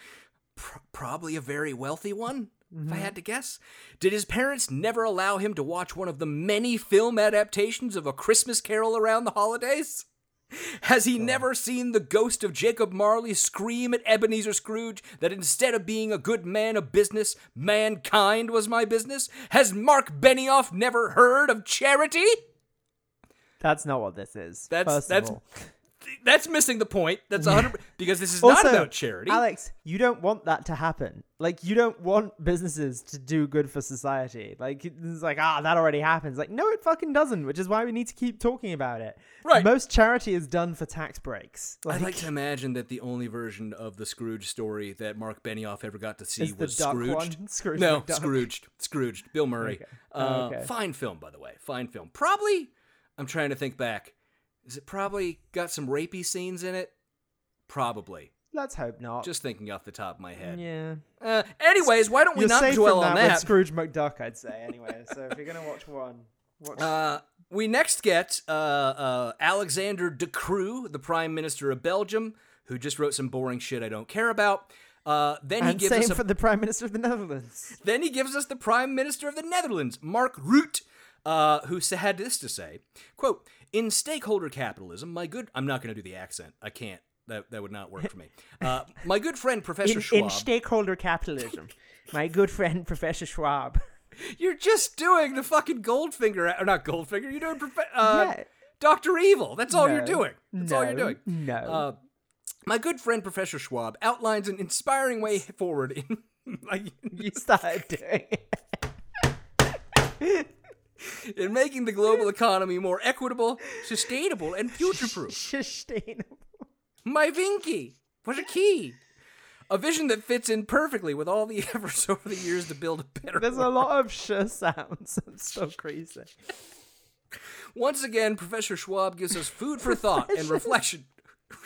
Pr- probably a very wealthy one, if I mm-hmm. had to guess. Did his parents never allow him to watch one of the many film adaptations of A Christmas Carol around the holidays? Has he never seen the ghost of Jacob Marley scream at Ebenezer Scrooge that instead of being a good man of business, mankind was my business? Has Mark Benioff never heard of charity? that's not what this is. That's that's all. That's missing the point. That's 100 because this is also, not about charity. Alex, you don't want that to happen. Like, you don't want businesses to do good for society. Like, it's like, ah, that already happens. Like, no, it fucking doesn't, which is why we need to keep talking about it. Right. Most charity is done for tax breaks. Like, I'd like to imagine that the only version of the Scrooge story that Mark Benioff ever got to see was Scrooged. Scrooge no, McDuck. Scrooged. Scrooged. Bill Murray. Okay. Uh, Okay. Fine film, by the way. Fine film. Probably. I'm trying to think back. Is it probably got some rapey scenes in it? Probably. Let's hope not. Just thinking off the top of my head. yeah. Uh, anyways, why don't we You're not dwell from on that, with? Scrooge McDuck, I'd say, anyway. so if you're going to watch one, watch Uh, we next get uh, uh, Alexander De Croo, the Prime Minister of Belgium, who just wrote some boring shit I don't care about. Uh, then he gives same us a for the Prime Minister of the Netherlands. Then he gives us the Prime Minister of the Netherlands, Mark Rutte, uh, who had this to say: "Quote: In stakeholder capitalism, my good. I'm not going to do the accent. I can't. That that would not work for me. Uh, my good friend Professor In, Schwab. in stakeholder capitalism, my good friend Professor Schwab. you're just doing the fucking Goldfinger, or not Goldfinger. You're doing prof- uh, Yeah. Doctor Evil. That's all you're doing. That's all you're doing. No. Uh, my good friend Professor Schwab outlines an inspiring way forward in. like, you started doing it. in making the global economy more equitable, sustainable, and future-proof. Sustainable. My Vinky What a key. A vision that fits in perfectly with all the efforts over the years to build a better There's a lot of sh sounds. I'm so crazy. Once again, Professor Schwab gives us food for thought and reflection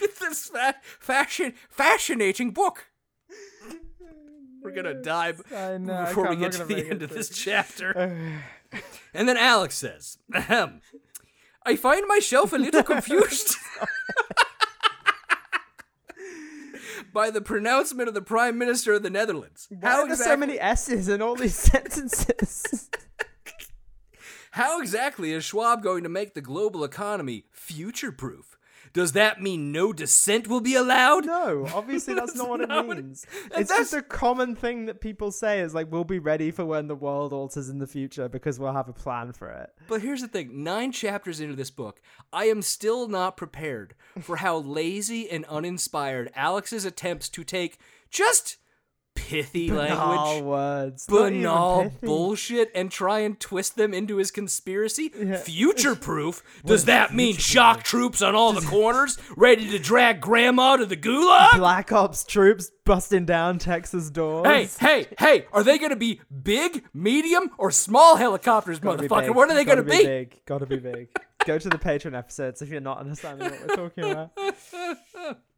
with this fa- fashion, fascinating book. We're gonna die b- I know, before we get to the end of this chapter. and then Alex says, Ahem. I find myself a little confused by the pronouncement of the Prime Minister of the Netherlands. Why How are there so exactly, many S's in all these sentences? how exactly is Schwab going to make the global economy future proof? Does that mean no dissent will be allowed? no, obviously that's, not what it not what it- means. and it's just a common thing that people say is like, we'll be ready for when the world alters in the future because we'll have a plan for it. But here's the thing nine chapters into this book, I am still not prepared for how lazy and uninspired Alex's attempts to take just pithy Banal language, words. Banal bullshit, and try and twist them into his conspiracy? Yeah. Future proof? Does that mean shock troops on all the corners, ready to drag grandma to the gulag? Black Ops troops busting down Texas doors. Hey, hey, hey, are they gonna be big, medium, or small helicopters, Gotta motherfucker? What are they Gotta gonna be? Big. Gotta be big. Go to the Patreon episodes if you're not understanding what we're talking about.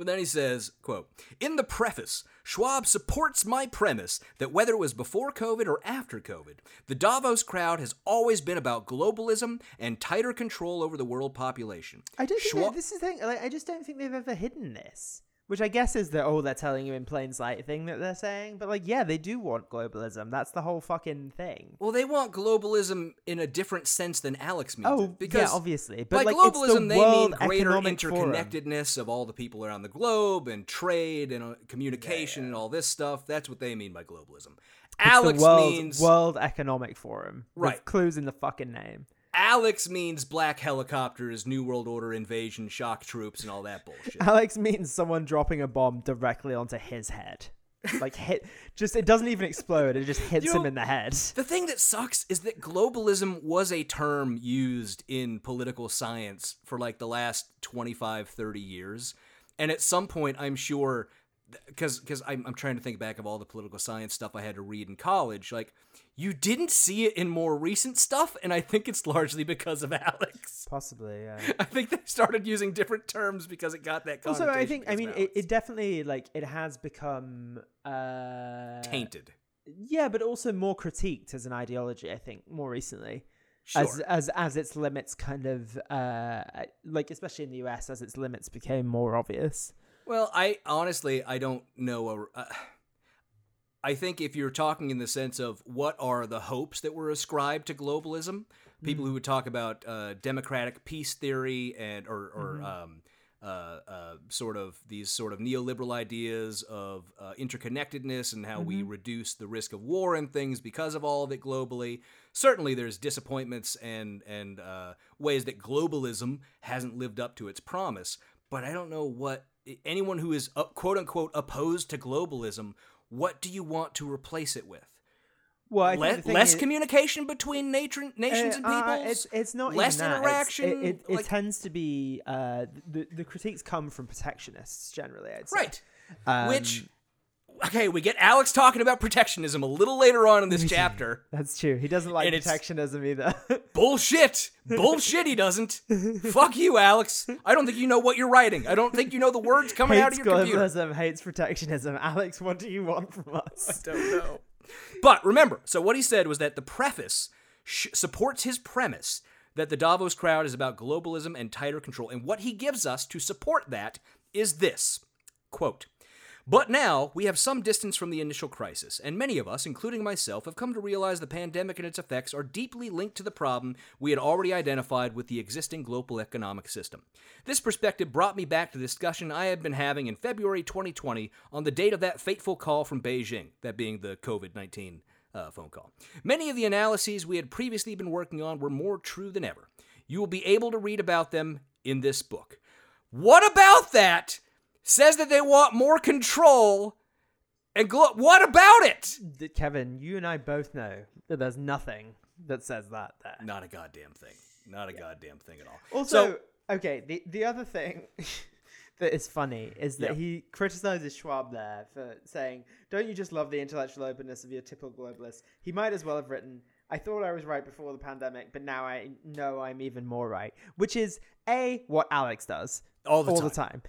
But then he says, quote, In the preface, Schwab supports my premise that whether it was before COVID or after COVID, the Davos crowd has always been about globalism and tighter control over the world population. I don't think Schwab- that, this is the thing. Like, I just don't think they've ever hidden this. Which I guess is the oh they're telling you in plain sight thing that they're saying. But like yeah, they do want globalism. That's the whole fucking thing. Well, they want globalism in a different sense than Alex means Oh, it. Because yeah, obviously. But by like, it's the globalism, they mean greater Economic Forum. interconnectedness of all the people around the globe and trade and uh, communication and all this stuff. That's what they mean by globalism. It's Alex the World, means World Economic Forum. with Right. clues in the fucking name. Alex means black helicopters, New World Order invasion, shock troops, and all that bullshit. Alex means someone dropping a bomb directly onto his head. Like hit just it doesn't even explode, it just hits You him know, in the head. The thing that sucks is that globalism was a term used in political science for like the last 25, 30 years. And at some point, I'm sure, because because I'm, I'm trying to think back of all the political science stuff I had to read in college, like, you didn't see it in more recent stuff, and I think it's largely because of Alex. Possibly, yeah. I think they started using different terms because it got that Also, I think I mean it, it definitely like it has become uh tainted. Yeah, but also more critiqued as an ideology, I think, more recently. As as as its limits kind of uh like especially in the US as its limits became more obvious. Well, I honestly I don't know. A, uh, I think if you're talking in the sense of what are the hopes that were ascribed to globalism, people who would talk about uh, democratic peace theory and or, or um, uh, uh, sort of these sort of neoliberal ideas of uh, interconnectedness and how we reduce the risk of war and things because of all of it globally. Certainly, there's disappointments and and uh, ways that globalism hasn't lived up to its promise. But I don't know what anyone who is uh, quote unquote opposed to globalism. What do you want to replace it with? Well, Le- less is- communication between nation, nations and Uh, uh, it's it's not less even that. It's- interaction. It, it, it tends to be uh, the the critiques come from protectionists generally. I'd say. right. Um, Which okay, we get Alex talking about protectionism a little later on in this chapter. That's true. He doesn't like And protectionism either. Bullshit. Bullshit. He doesn't. Fuck you, Alex. I don't think you know what you're writing. I don't think you know the words coming out of hates your computer. globalism, hates protectionism. Alex, what do you want from us? I don't know. But remember, so what he said was that the preface sh- supports his premise that the Davos crowd is about globalism and tighter control. And what he gives us to support that is this quote. But now we have some distance from the initial crisis, and many of us, including myself, have come to realize the pandemic and its effects are deeply linked to the problem we had already identified with the existing global economic system. This perspective brought me back to the discussion I had been having in February 2020 on the date of that fateful call from Beijing, that being the COVID 19 uh, phone call. Many of the analyses we had previously been working on were more true than ever. You will be able to read about them in this book. What about that says that they want more control and glo- what about it? Kevin, you and I both know that there's nothing that says that there. Not a goddamn thing. Not a goddamn thing at all. Also, So- okay, the the other thing that is funny is that Yeah. he criticizes Schwab there for saying, "Don't you just love the intellectual openness of your typical globalist?" He might as well have written, "I thought I was right before the pandemic, but now I know I'm even more right," which is a what Alex does All the all time. the time.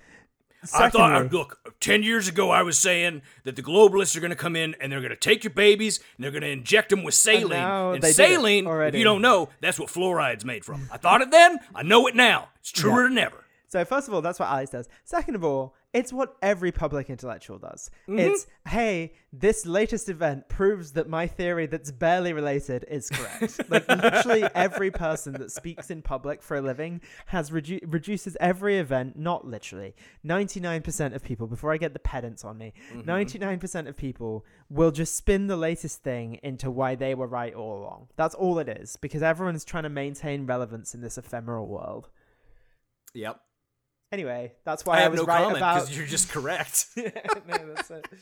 I thought, uh, look, 10 years ago, I was saying that the globalists are going to come in and they're going to take your babies and they're going to inject them with saline. And, it saline, if you don't know, that's what fluoride's made from. I thought it then, I know it now. It's truer Yeah. than ever. So first of all, that's what Alex does. Second of all, it's what every public intellectual does. Mm-hmm. It's hey, this latest event proves that my theory that's barely related is correct. like literally every person that speaks in public for a living has redu- reduces every event, not literally. 99% of people before I get the pedants on me, Mm-hmm. 99% of people will just spin the latest thing into why they were right all along. That's all it is because everyone's trying to maintain relevance in this ephemeral world. Yep. Anyway, that's why I I, have was no right comment about. you're just correct. no, that's it.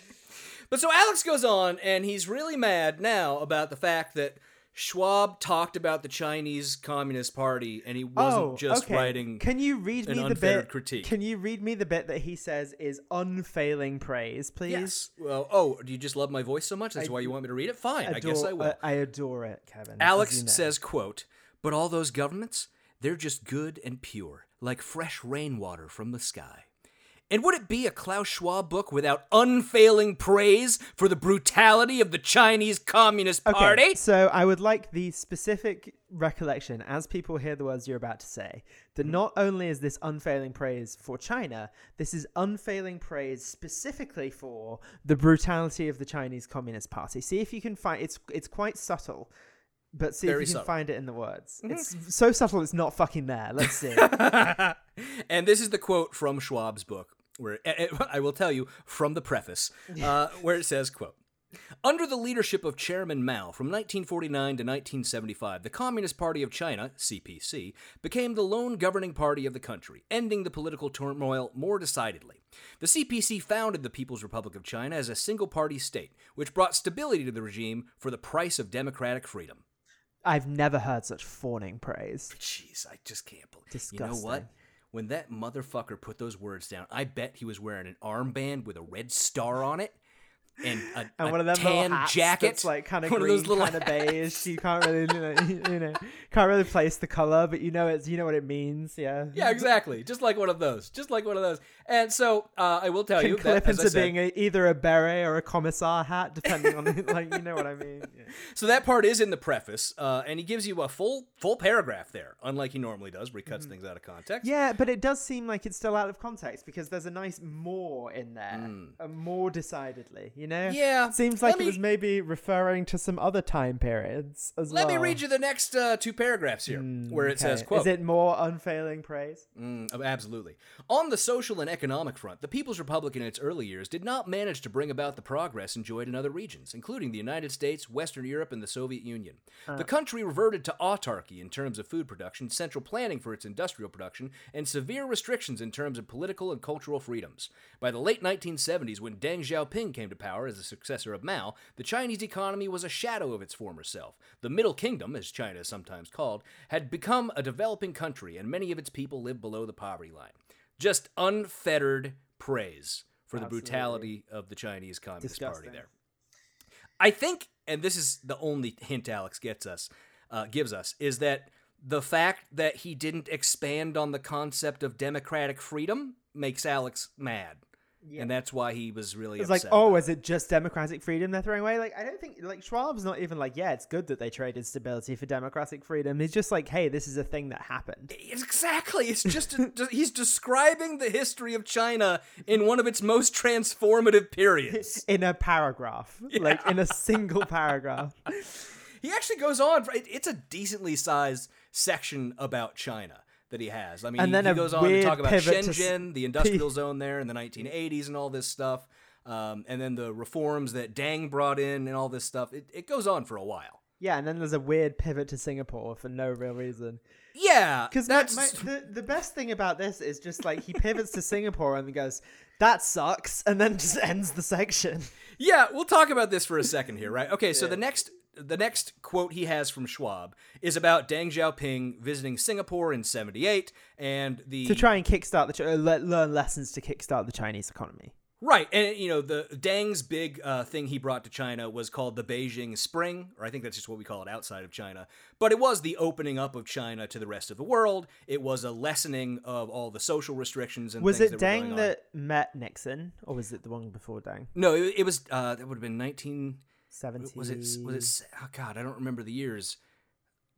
But so Alex goes on, and he's really mad now about the fact that Schwab talked about the Chinese Communist Party, and he wasn't oh, just okay. writing. Can you read an me the bit? critique. Can you read me the bit that he says is unfailing praise, please? Yes. Well, oh, do you just love my voice so much? That's I why you want me to read it? Fine, I guess I will. uh, I adore it, Kevin. Alex you know. says, quote, but all those governments, they're just good and pure, like fresh rainwater from the sky. And would it be a Klaus Schwab book without unfailing praise for the brutality of the Chinese Communist Party? Okay, so I would like the specific recollection as people hear the words you're about to say that Mm-hmm. not only is this unfailing praise for China, this is unfailing praise specifically for the brutality of the Chinese Communist Party. See if you can find it's it's quite subtle. But see Very if you can find it in the words. Mhm. It's so subtle it's not fucking there. Let's see. and this is the quote from Schwab's book, where eh, eh, I will tell you from the preface, uh, where it says, "quote." Under the leadership of Chairman Mao from 1949 to 1975, the Communist Party of China, CPC, became the lone governing party of the country, ending the political turmoil more decidedly. The CPC founded the People's Republic of China as a single party state, which brought stability to the regime for the price of democratic freedom. I've never heard such fawning praise. Jeez, I just can't believe. Disgusting. You know what? When that motherfucker put those words down, I bet he was wearing an armband with a red star on it and a, And one of them tan jacket, that's like kind of one green, of those little kind of beige. You can't really, you know, you know, can't really place the color, but you know it's, you know what it means. Yeah. Yeah, exactly. Just like one of those. Just like one of those. And so uh, I will tell Can you clip that, as I into said- being a, either a beret or a commissar hat, depending on like you know what I mean. Yeah. So that part is in the preface, uh, and he gives you a full full paragraph there, unlike he normally does, where he cuts things out of context. Yeah, but it does seem like it's still out of context because there's a nice more in there, a more decidedly. You know. Hmm. Yeah, Seems like let it was maybe referring to some other time periods as well. Let well. me read you the next uh, two paragraphs here, where it says, "quote." Is it more unfailing praise? Mm, oh, absolutely. On the social and economic front, the People's Republic in its early years did not manage to bring about the progress enjoyed in other regions, including the United States, Western Europe, and the Soviet Union. The country reverted to autarky in terms of food production, central planning for its industrial production, and severe restrictions in terms of political and cultural freedoms. By the late 1970s, when Deng Xiaoping came to power as the successor of Mao, the Chinese economy was a shadow of its former self. The Middle Kingdom, as China is sometimes called, had become a developing country, and many of its people lived below the poverty line. Just unfettered praise for the brutality of the Chinese Communist Party there. I think, and this is the only hint Alex gets us, uh, gives us, is that the fact that he didn't expand on the concept of democratic freedom makes Alex mad, and that's why he was really It's like, oh, is it just democratic freedom they're throwing away? Like, I don't think like Schwab's not even like, yeah, it's good that they traded stability for democratic freedom. He's just like, hey, this is a thing that happened. Exactly. It's just he's describing the history of China in one of its most transformative periods. in a paragraph, like in a single paragraph. He actually goes on. It's a decently sized section about China that he has. I mean, And then he goes on to talk about Shenzhen, the industrial zone there in the 1980s, and all this stuff. Um, and then the reforms that Deng brought in and all this stuff. It, it goes on for a while. Yeah, and then there's a weird pivot to Singapore for no real reason. Yeah, Because that's the the best thing about this is just like he pivots to Singapore and goes, "That sucks," and then just ends the section. Yeah, we'll talk about this for a second here, right? Okay, so the next the next quote he has from Schwab is about Deng Xiaoping visiting Singapore in 78 and the to try and kickstart the uh, le- learn lessons to kickstart the Chinese economy. Right, and you know the Deng's big uh, thing he brought to China was called the Beijing Spring, or I think that's just what we call it outside of China. But it was the opening up of China to the rest of the world. It was a lessening of all the social restrictions and Was things it that Deng that met Nixon, or was it the one before Deng? No, it, it was. Uh, that would have been nineteen. Was it? Was it? Oh God, I don't remember the years.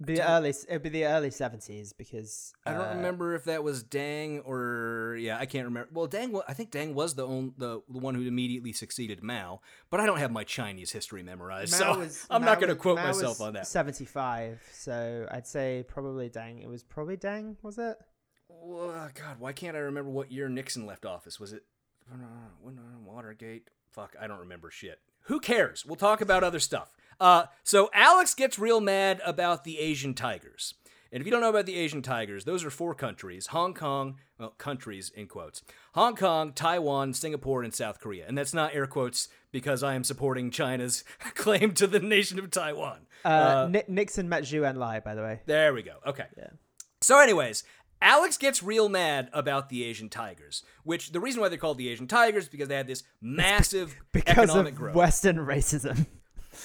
The early. It'd be the early seventies because I don't uh, remember if that was Deng or yeah, I can't remember. Well, Deng, wa- I think Deng was the only, the the one who immediately succeeded Mao, but I don't have my Chinese history memorized, Mao so was- I'm Mao not going to quote Mao myself on that. Seventy-five. So I'd say probably Deng. It was probably Deng. Was it? Well, God, why can't I remember what year Nixon left office? Was it when, uh, Watergate? Fuck, I don't remember shit. Who cares? We'll talk about other stuff. Uh, so Alex gets real mad about the Asian tigers. And if you don't know about the Asian tigers, those are four countries Hong Kong, well, countries in quotes Hong Kong, Taiwan, Singapore, and South Korea. And that's not air quotes because I am supporting China's claim to the nation of Taiwan. Uh, Ni- Nixon met Zhou Enlai, by the way. There we go. Okay. Yeah. So, anyways, Alex gets real mad about the Asian tigers, which the reason why they're called the Asian tigers is because they had this massive Because economic of growth. Western racism.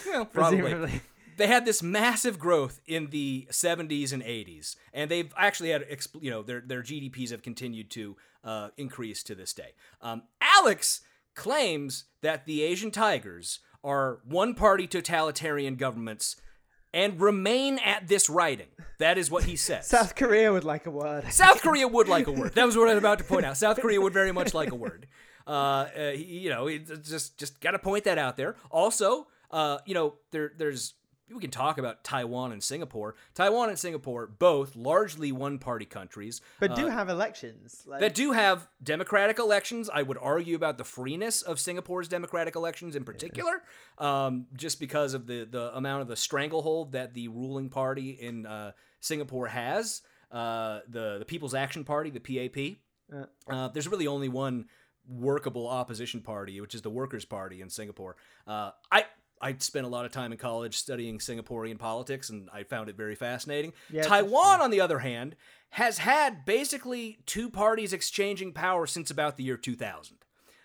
Well, probably. presumably. They had this massive growth in the 70s and 80s, and they've actually had, you know, their their GDPs have continued to uh, increase to this day. Um, Alex claims that the Asian tigers are one-party totalitarian governments and remain at this writing. That is what he says. South Korea would like a word. South Korea would like a word. That was what I was about to point out. South Korea would very much like a word. Uh, uh, you know, just just got to point that out there. Also, uh, you know, there there's we can talk about Taiwan and Singapore. Taiwan and Singapore, both largely one-party countries, But do uh, have elections. Like, that do have democratic elections. I would argue about the freeness of Singapore's democratic elections in particular, um, just because of the the amount of the stranglehold that the ruling party in uh, Singapore has. Uh, the the People's Action Party, the PAP. Uh, there's really only one workable opposition party, which is the Workers' Party in Singapore. Uh, I I spent a lot of time in college studying Singaporean politics, and I found it very fascinating. Yeah, Taiwan, on the other hand, has had basically two parties exchanging power since about the year 2000.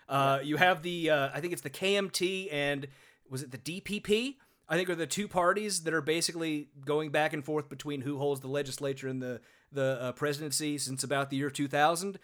Uh, You have the uh, I think it's the KMT and was it the DPP? I think are the two parties that are basically going back and forth between who holds the legislature and the the uh, presidency since about the year 2000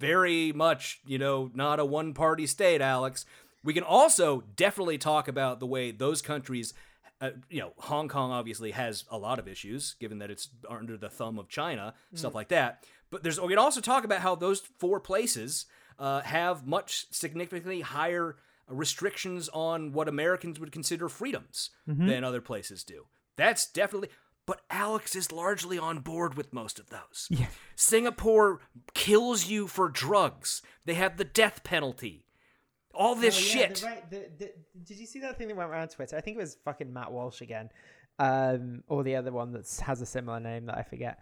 very much, you know, not a one party state, Alex. We can also definitely talk about the way those countries, uh, you know, Hong Kong obviously has a lot of issues given that it's under the thumb of China, stuff like that. But there's we can also talk about how those four places uh, have much significantly higher restrictions on what Americans would consider freedoms than other places do. That's definitely. But Alex is largely on board with most of those. Yeah. Singapore kills you for drugs. They have the death penalty. All this Oh, yeah, shit. the right- the- the- did you see that thing that went around Twitter? I think it was fucking Matt Walsh again, um, or the other one that has a similar name that I forget.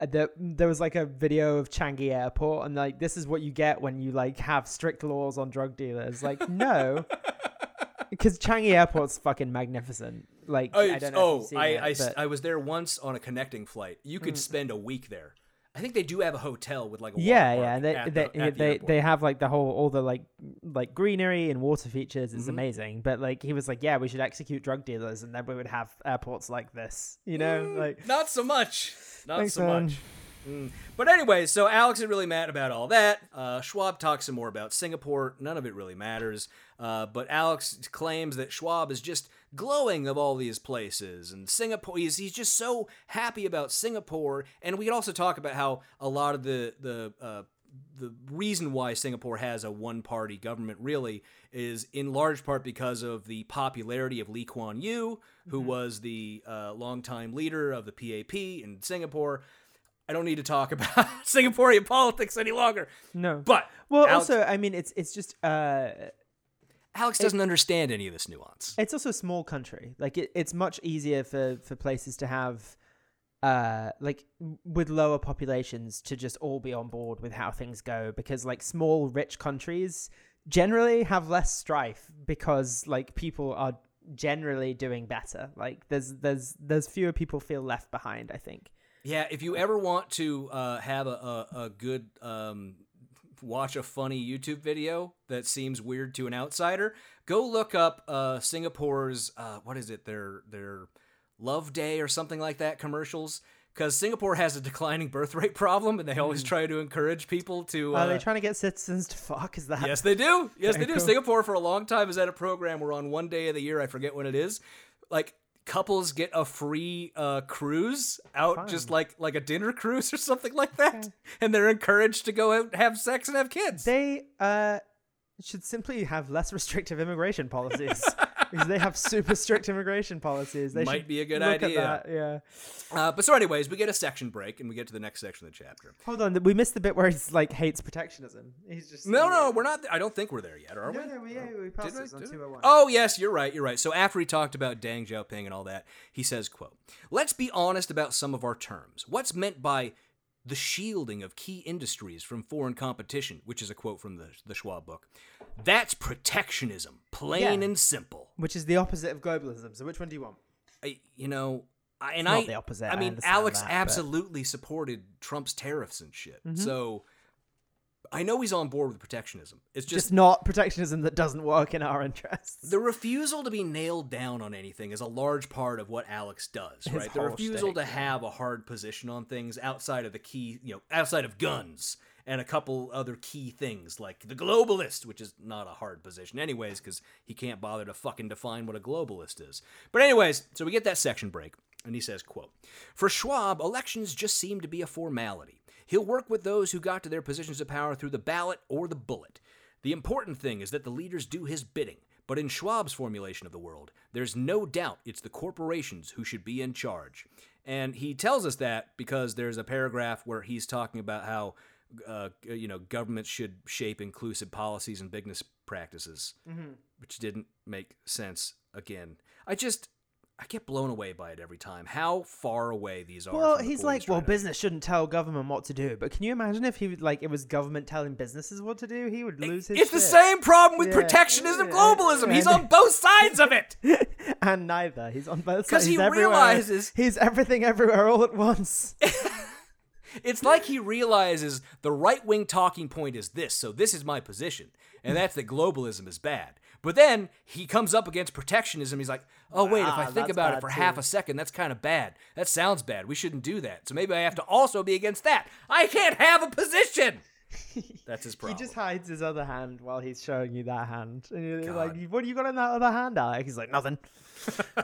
Uh, the, there was like a video of Changi Airport, and like this is what you get when you like have strict laws on drug dealers. Like no, because Changi Airport's fucking magnificent. Like Oh, I don't know. oh, if you've seen I, it, I s- but- Mm. I was there once on a connecting flight. You could spend a week there. I think they do have a hotel with like a yeah, water yeah, they they the- at the they, they have like the whole all the like like greenery and water features Mm-hmm. is amazing. But like he was like, yeah, we should execute drug dealers, and then we would have airports like this. You know, like Not so much. Not Thanks, so man. much. Mm. But anyway, so Alex is really mad about all that. Uh, Schwab talks some more about Singapore. None of it really matters. Uh, but Alex claims that Schwab is just glowing of all these places, and Singapore. He's, he's just so happy about Singapore. And we could also talk about how a lot of the the uh, the reason why Singapore has a one party government really is in large part because of the popularity of Lee Kuan Yew, who was the uh, longtime leader of the PAP in Singapore. I don't need to talk about Singaporean politics any longer. no. But well, Alex, also, I mean, it's it's just uh, Alex doesn't understand any of this nuance. it's also a small country. Like it, it's much easier for for places to have uh like with lower populations to just all be on board with how things go because like small rich countries generally have less strife because like people are generally doing better like there's there's there's fewer people feel left behind i think Yeah, if you ever want to uh, have a, a, a good um, watch a funny YouTube video that seems weird to an outsider, go look up uh, Singapore's uh, what is it their their Love Day or something like that commercials. Because Singapore has a declining birth rate problem, and they always try to encourage people to. Uh, are they trying to get citizens to fuck is that Yes, they do. Yes, they do. Singapore for a long time has had a program where on one day of the year, I forget when it is, like couples get a free uh, cruise out, just like like a dinner cruise or something like that, and they're encouraged to go out and have sex and have kids. they uh should simply have less restrictive immigration policies because they have super strict immigration policies. They Might should be a good idea. Yeah. Uh, but so, anyways, we get a section break and we get to the next section of the chapter. Hold on, we missed the bit where he's like hates protectionism. He's just No, no, we're not. I don't think we're there yet, are No, we? no, we, yeah, we passed this on 201. Oh yes, you're right. You're right. So after he talked about Deng Xiaoping and all that, he says, "quote Let's be honest about some of our terms. What's meant by the shielding of key industries from foreign competition, which is a quote from the the Schwab book. That's protectionism, plain Yeah. and simple. Which is the opposite of globalism. So which one do you want? I, you know, I, and I, the opposite, I I mean, understand Alex that, but- absolutely supported Trump's tariffs and shit. Mhm. So I know he's on board with protectionism. It's Just, just, not protectionism that doesn't work in our interests. the refusal to be nailed down on anything is a large part of what Alex does, His right? The refusal to have a hard position on things outside of the key, you know, outside of guns and a couple other key things like the globalist, which is not a hard position anyways because he can't bother to fucking define what a globalist is. But anyways, so we get that section break and he says, quote, "For Schwab, elections just seem to be a formality. He'll work with those who got to their positions of power through the ballot or the bullet. The important thing is that the leaders do his bidding. But in Schwab's formulation of the world, there's no doubt it's the corporations who should be in charge. And he tells us that because there's a paragraph where he's talking about how, uh, you know, governments should shape inclusive policies and business practices, Mhm. which didn't make sense again. I just, I get blown away by it every time. How far away these are. Well, the he's like, well, business shouldn't tell government what to do. But can you imagine if he would like it was government telling businesses what to do? He would lose his. It's the same problem with Yeah, protectionism, yeah, globalism. He's on both sides of it. and neither. He's on both sides. Because he He's everywhere. realizes- he's everything everywhere all at once. It's like he realizes the right wing talking point is this, so this is my position, and that's that globalism is bad. But then he comes up against protectionism. He's like, oh, wait, if I Ah, think about it for too. half a second, that's kind of bad. That sounds bad. We shouldn't do that. So maybe I have to also be against that. I can't have a position. That's his problem. he just hides his other hand while he's showing you that hand, and you're God. like, "What do you got in that other hand, Alex?" He's like, "Nothing."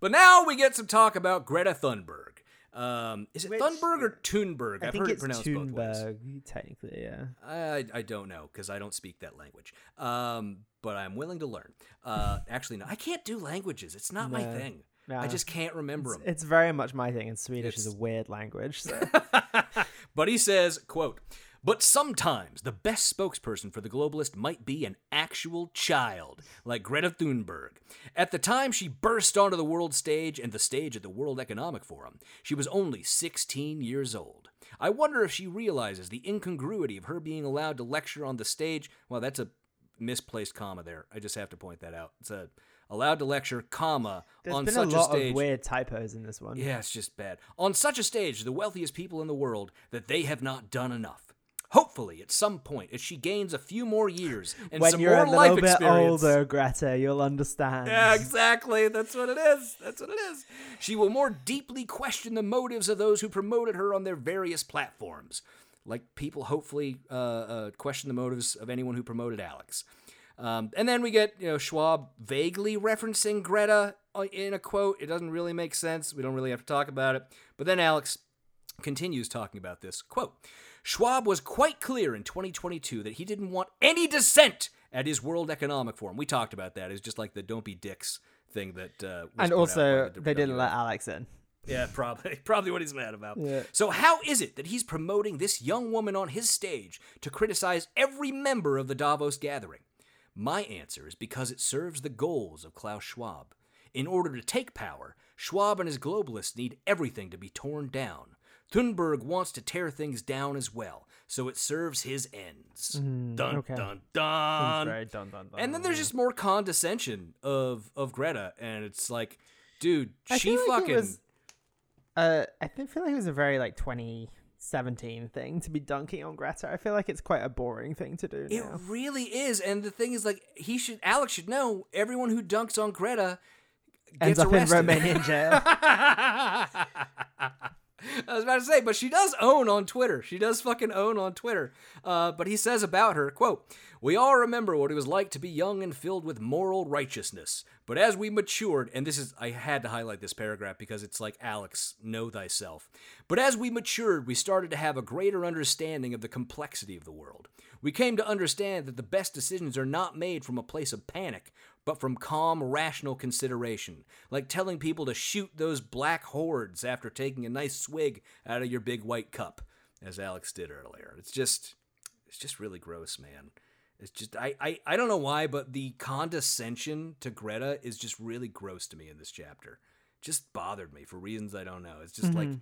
But now we get some talk about Greta Thunberg. Um, is it Which- Thunberg or Thunberg? I've heard it pronounced both ways. Thunberg, technically, yeah. I, I don't know because I don't speak that language. Um, but I'm willing to learn. Uh, actually, no, I can't do languages. It's not my thing. No. I just can't remember It's, them. it's very much my thing, and Swedish is It's- a weird language. So. But he says, quote, but sometimes the best spokesperson for the globalist might be an actual child, like Greta Thunberg. At the time she burst onto the world stage and the stage at the World Economic Forum, she was only 16 years old. I wonder if she realizes the incongruity of her being allowed to lecture on the stage. Well, that's a misplaced comma there. I just have to point that out. It's a allowed to lecture, comma, There's on such a lot stage. of weird typos in this one. Yeah, it's just bad. On such a stage, the wealthiest people in the world, that they have not done enough. Hopefully, at some point, as she gains a few more years and when some you're more a life bit experience. older, Greta, you'll understand. Yeah, exactly. That's what it is. That's what it is. She will more deeply question the motives of those who promoted her on their various platforms. Like people hopefully uh, uh, question the motives of anyone who promoted Alex. Um, and then we get you know Schwab vaguely referencing Greta uh, in a quote. It doesn't really make sense. We don't really have to talk about it. But then Alex continues talking about this quote. Schwab was quite clear in 2022 that he didn't want any dissent at his World Economic Forum. We talked about that. It's just like the "don't be dicks" thing that. Uh, and also, the they didn't let Alex in. Yeah, probably probably what he's mad about. Yeah. So how is it that he's promoting this young woman on his stage to criticize every member of the Davos gathering? My answer is because it serves the goals of Klaus Schwab. In order to take power, Schwab and his globalists need everything to be torn down. Thunberg wants to tear things down as well, so it serves his ends. dun Mm, okay. dun dun. very dun dun dun. And then there's just more condescension of of Greta, and it's like, dude, I she like fucking. It was, uh, I think, feel like it was a very like 2017 thing to be dunking on Greta. I feel like it's quite a boring thing to do It now. really is, and the thing is, like, he should, Alex should know. Everyone who dunks on Greta Ends gets up arrested. in Romanian jail. I was about to say, but she does own on Twitter. She does fucking own on Twitter. Uh, but he says about her, quote, We all remember what it was like to be young and filled with moral righteousness. But as we matured, and this is, I had to highlight this paragraph because it's like, Alex, know thyself. But as we matured, we started to have a greater understanding of the complexity of the world. We came to understand that the best decisions are not made from a place of panic, but from calm, rational consideration, like telling people to shoot those black hordes after taking a nice swig out of your big white cup, as Alex did earlier. It's just, it's just really gross, man. It's just, I, I, I don't know why, but the condescension to Greta is just really gross to me in this chapter. Just bothered me for reasons I don't know. It's just like, mm-hmm.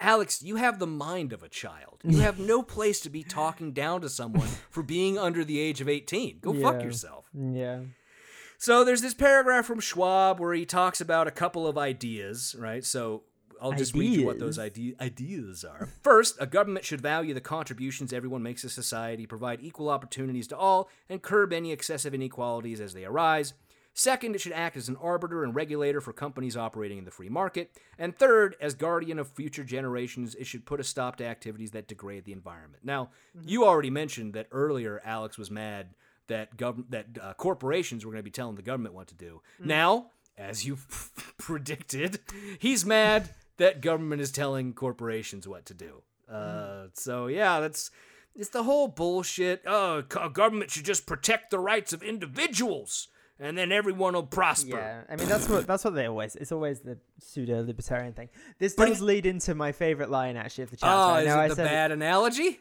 Alex, you have the mind of a child. You have no place to be talking down to someone for being under the age of 18. Go fuck yourself. Yeah. So there's this paragraph from Schwab where he talks about a couple of ideas, right? So I'll just read you what those ide- ideas are. First, a government should value the contributions everyone makes to society, provide equal opportunities to all, and curb any excessive inequalities as they arise. Second, it should act as an arbiter and regulator for companies operating in the free market. And third, as guardian of future generations, it should put a stop to activities that degrade the environment. Now, mm-hmm. you already mentioned that earlier Alex was mad that gov- that uh, corporations were going to be telling the government what to do. Now, as you predicted, he's mad that government is telling corporations what to do. Uh, so yeah, that's it's the whole bullshit. Oh, government should just protect the rights of individuals, and then everyone will prosper. Yeah, I mean that's what that's what they always. It's always the pseudo libertarian thing. This But does it- lead into my favorite line actually of the chapter. Oh, I is know it I the bad analogy?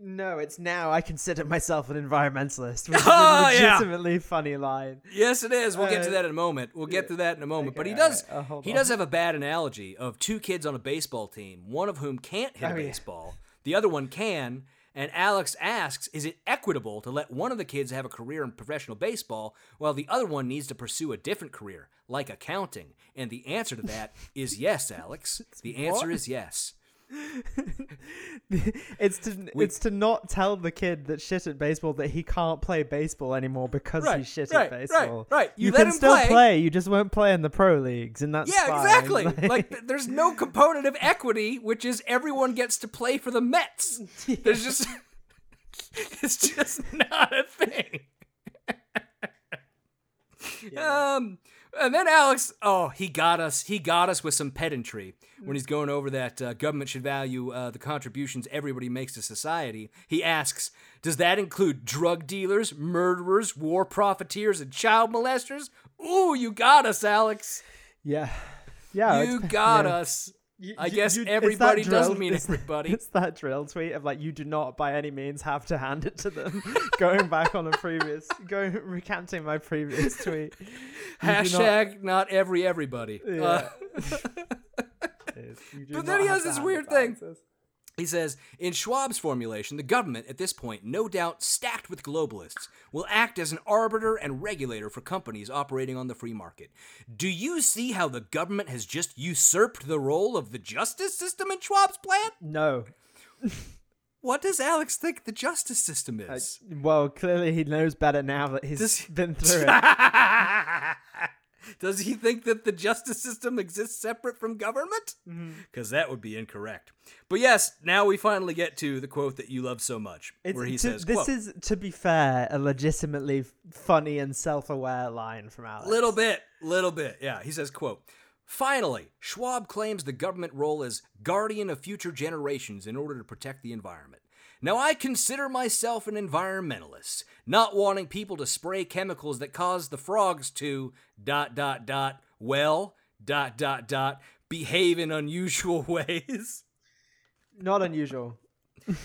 No, it's now I consider myself an environmentalist, which is Oh, a yeah. legitimately funny line. Yes, it is. We'll get to Uh, that in a moment. We'll get to that in a moment. but he does. uh, hold he on. does have a bad analogy of two kids on a baseball team, one of whom can't hit Oh, a yeah. baseball, the other one can. And Alex asks, "Is it equitable to let one of the kids have a career in professional baseball while the other one needs to pursue a different career, like accounting?" And the answer to that is yes, Alex. The answer is yes. it's to it's to not tell the kid that shit at baseball that he can't play baseball anymore because Right, he's shit right, at right, baseball. right. You You, let can him still play. play. You just won't play in the pro leagues, and that's Yeah, fine. exactly. like th- there's no component of equity, which is everyone gets to play for the Mets. There's just it's just not a thing. Um and then Alex, oh, he got us. He got us with some pedantry when he's going over that uh, government should value uh, the contributions everybody makes to society. He asks, "Does that include drug dealers, murderers, war profiteers, and child molesters?" Ooh, you got us, Alex. yeah, yeah, you got yeah. us. You- I you- guess you- everybody doesn't mean it's- everybody. It's that drill tweet of like you do not by any means have to hand it to them. going back on a previous, going recanting my previous tweet. Do not- Hashtag not, every everybody. Yeah. Uh, but then he has this weird thing. He says, in Schwab's formulation, the government, at this point, no doubt stacked with globalists, will act as an arbiter and regulator for companies operating on the free market. Do you see how the government has just usurped the role of the justice system in Schwab's plan? No. What does Alex think the justice system Uh, is? well, clearly he knows better now that he's Does- been through it. Does he think that the justice system exists separate from government? Mm-hmm. Because that would be incorrect. But yes, now we finally get to the quote that you love so much, It's- where he to- says, "This quote, is, to be fair, a legitimately funny and self-aware line from Alex." Little bit, little bit. Yeah, he says, quote, Finally, Schwab claims the government role as guardian of future generations in order to protect the environment. Now, I consider myself an environmentalist, not wanting people to spray chemicals that cause the frogs to dot dot dot well dot dot dot behave in unusual ways. Not unusual.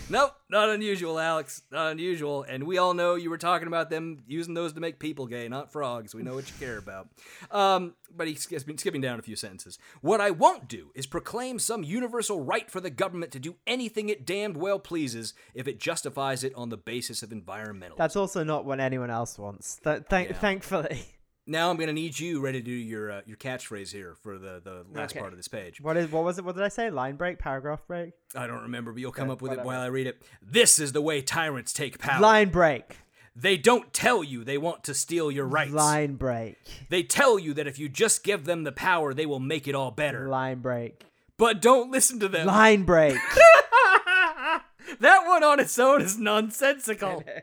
Nope, not unusual, Alex. Not unusual. And we all know you were talking about them using those to make people gay, not frogs. We know what you care about. Um, but he's skipping, skipping down a few sentences. What I won't do is proclaim some universal right for the government to do anything it damned well pleases if it justifies it on the basis of environmental. That's also not what anyone else wants. Th- thank- Yeah. Thankfully. Now I'm going to need you ready to do your uh, your catchphrase here for the, the last Okay. part of this page. What is? What was it? What did I say? Line break? Paragraph break? I don't remember, but you'll come Okay, up with it while I read it. This is the way tyrants take power. Line break. They don't tell you they want to steal your rights. Line break. They tell you that if you just give them the power, they will make it all better. Line break. But don't listen to them. Line break. that one on its own is nonsensical.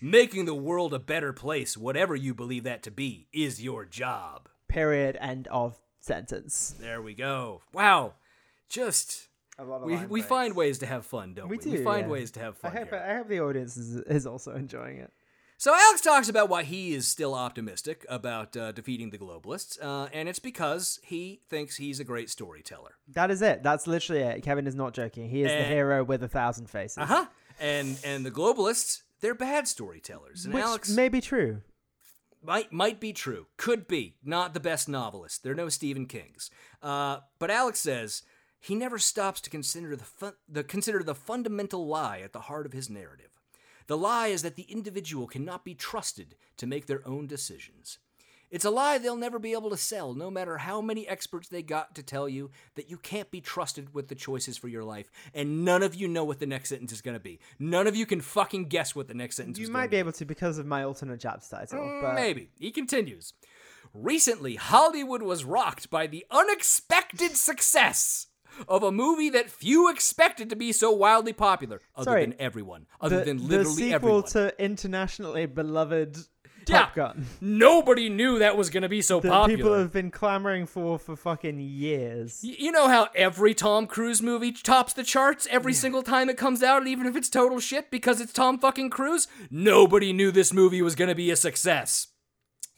Making the world a better place, whatever you believe that to be, is your job. Period. End of sentence. There we go. Wow. Just A lot of we we breaks. find ways to have fun, don't we? We do. find yeah. ways to have I fun hope, here. I hope the audience is, is also enjoying it. So Alex talks about why he is still optimistic about uh, defeating the globalists, uh, and it's because he thinks he's a great storyteller. That is it. That's literally it. Kevin is not joking. He is the hero with a thousand faces. Uh huh. And and the globalists, they're bad storytellers. And Which Alex may be true. might might be true, could be not the best novelist. They're no Stephen Kings. Uh, but Alex says he never stops to consider the fun- the consider the fundamental lie at the heart of his narrative. The lie is that the individual cannot be trusted to make their own decisions. It's a lie they'll never be able to sell, no matter how many experts they got to tell you that you can't be trusted with the choices for your life, and none of you know what the next sentence is going to be. None of you can fucking guess what the next sentence You is might gonna be able to because of my alternate chapter title. Mm, but Maybe. He continues. Recently, Hollywood was rocked by the unexpected success of a movie that few expected to be so wildly popular, other Sorry, than everyone, other the, than the sequel everyone. to internationally beloved Yeah. Gun Nobody knew that was going to be so that popular. people have been clamoring for for fucking years. Y- You know how every Tom Cruise movie tops the charts every single time it comes out, even if it's total shit because it's Tom fucking Cruise? Nobody knew this movie was going to be a success.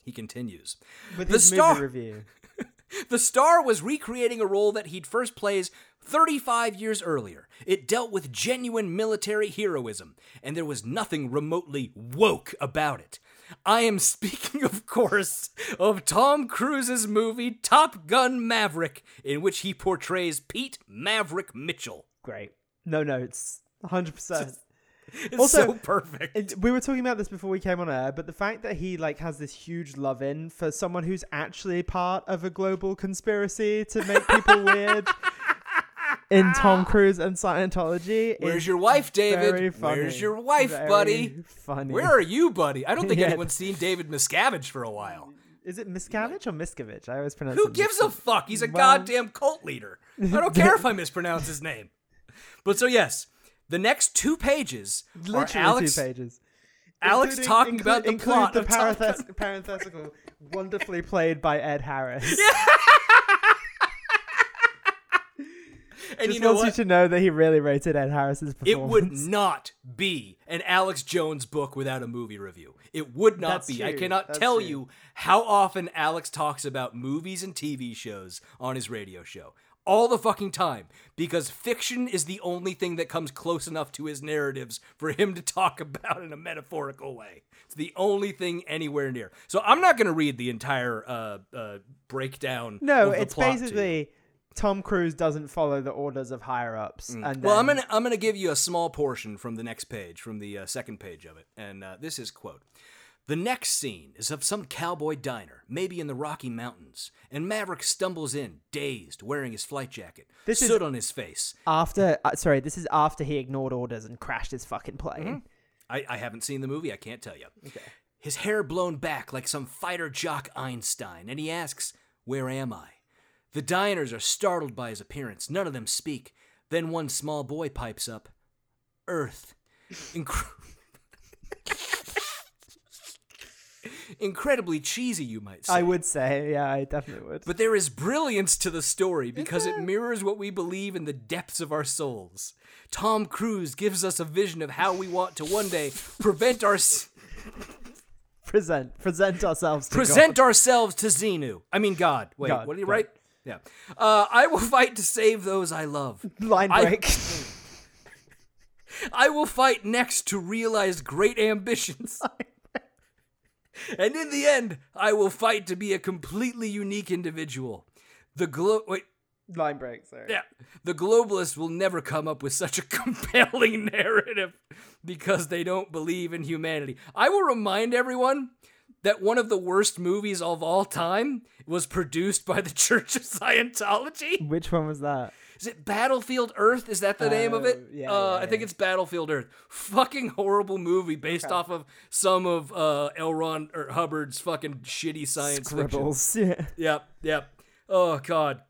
He continues. With the star movie review. The star was recreating a role that he'd first plays 35 years earlier. It dealt with genuine military heroism, and there was nothing remotely woke about it. I am speaking, of course, of Tom Cruise's movie Top Gun Maverick, in which he portrays Pete Maverick Mitchell. Great. No notes. 100%. It's Also, so perfect. We were talking about this before we came on air, but the fact that he like has this huge love in for someone who's actually part of a global conspiracy to make people weird in ah. Tom Cruise and Scientology. Where's your wife, David? very funny. Where's your wife, Very buddy? Funny. Where are you, buddy? I don't think Yeah. anyone's seen David Miscavige for a while. Is it Miscavige or Miscavige? I always pronounce Who it gives a fuck? He's a Well- goddamn cult leader. I don't care if I mispronounce his name. But so yes, the next two pages are Literally Alex, two pages. Alex Including- talking include- about the include plot the of Top parenthetical, wonderfully played by Ed Harris. And Just you know wants what? you to know that he really rated Ed Harris's performance. It would not be an Alex Jones book without a movie review. It would not That's be. I cannot That's tell true. you how often Alex talks about movies and TV shows on his radio show. All the fucking time. Because fiction is the only thing that comes close enough to his narratives for him to talk about in a metaphorical way. It's the only thing anywhere near. So I'm not going to read the entire uh, uh, breakdown. No, of the it's plot to you. basically Tom Cruise doesn't follow the orders of higher ups. And Mm. Well, I'm gonna I'm gonna give you a small portion from the next page, from the uh, second page of it, and uh, this is quote. The next scene is of some cowboy diner, maybe in the Rocky Mountains, and Maverick stumbles in, dazed, wearing his flight jacket, This is- on his face. after. Uh, sorry, this is after he ignored orders and crashed his fucking plane. Mm-hmm. I, I haven't seen the movie, I can't tell you. Okay. His hair blown back like some fighter jock Einstein, and he asks, Where am I? The diners are startled by his appearance. None of them speak. Then one small boy pipes up, Earth. Incre- Incredibly cheesy, you might say. I would say, yeah, I definitely would. But there is brilliance to the story because it mirrors what we believe in the depths of our souls. Tom Cruise gives us a vision of how we want to one day prevent our present, present ourselves. To present God. ourselves to Xenu. I mean God. Wait, God, what did he God. write? Yeah. Uh, I will fight to save those I love. line I- break. I will fight next to realize great ambitions. and in the end, I will fight to be a completely unique individual. The glo- wait, line break. Sorry. Yeah. The globalists will never come up with such a compelling narrative because they don't believe in humanity. I will remind everyone that one of the worst movies of all time was produced by the Church of Scientology. Which one was that? Is it Battlefield Earth? Is that the name of it? Oh, yeah, uh, yeah, I think yeah. it's Battlefield Earth. Fucking horrible movie based off of some of uh, L. Ron or Hubbard's fucking shitty science fiction. Yeah. Yep, yep. Oh god.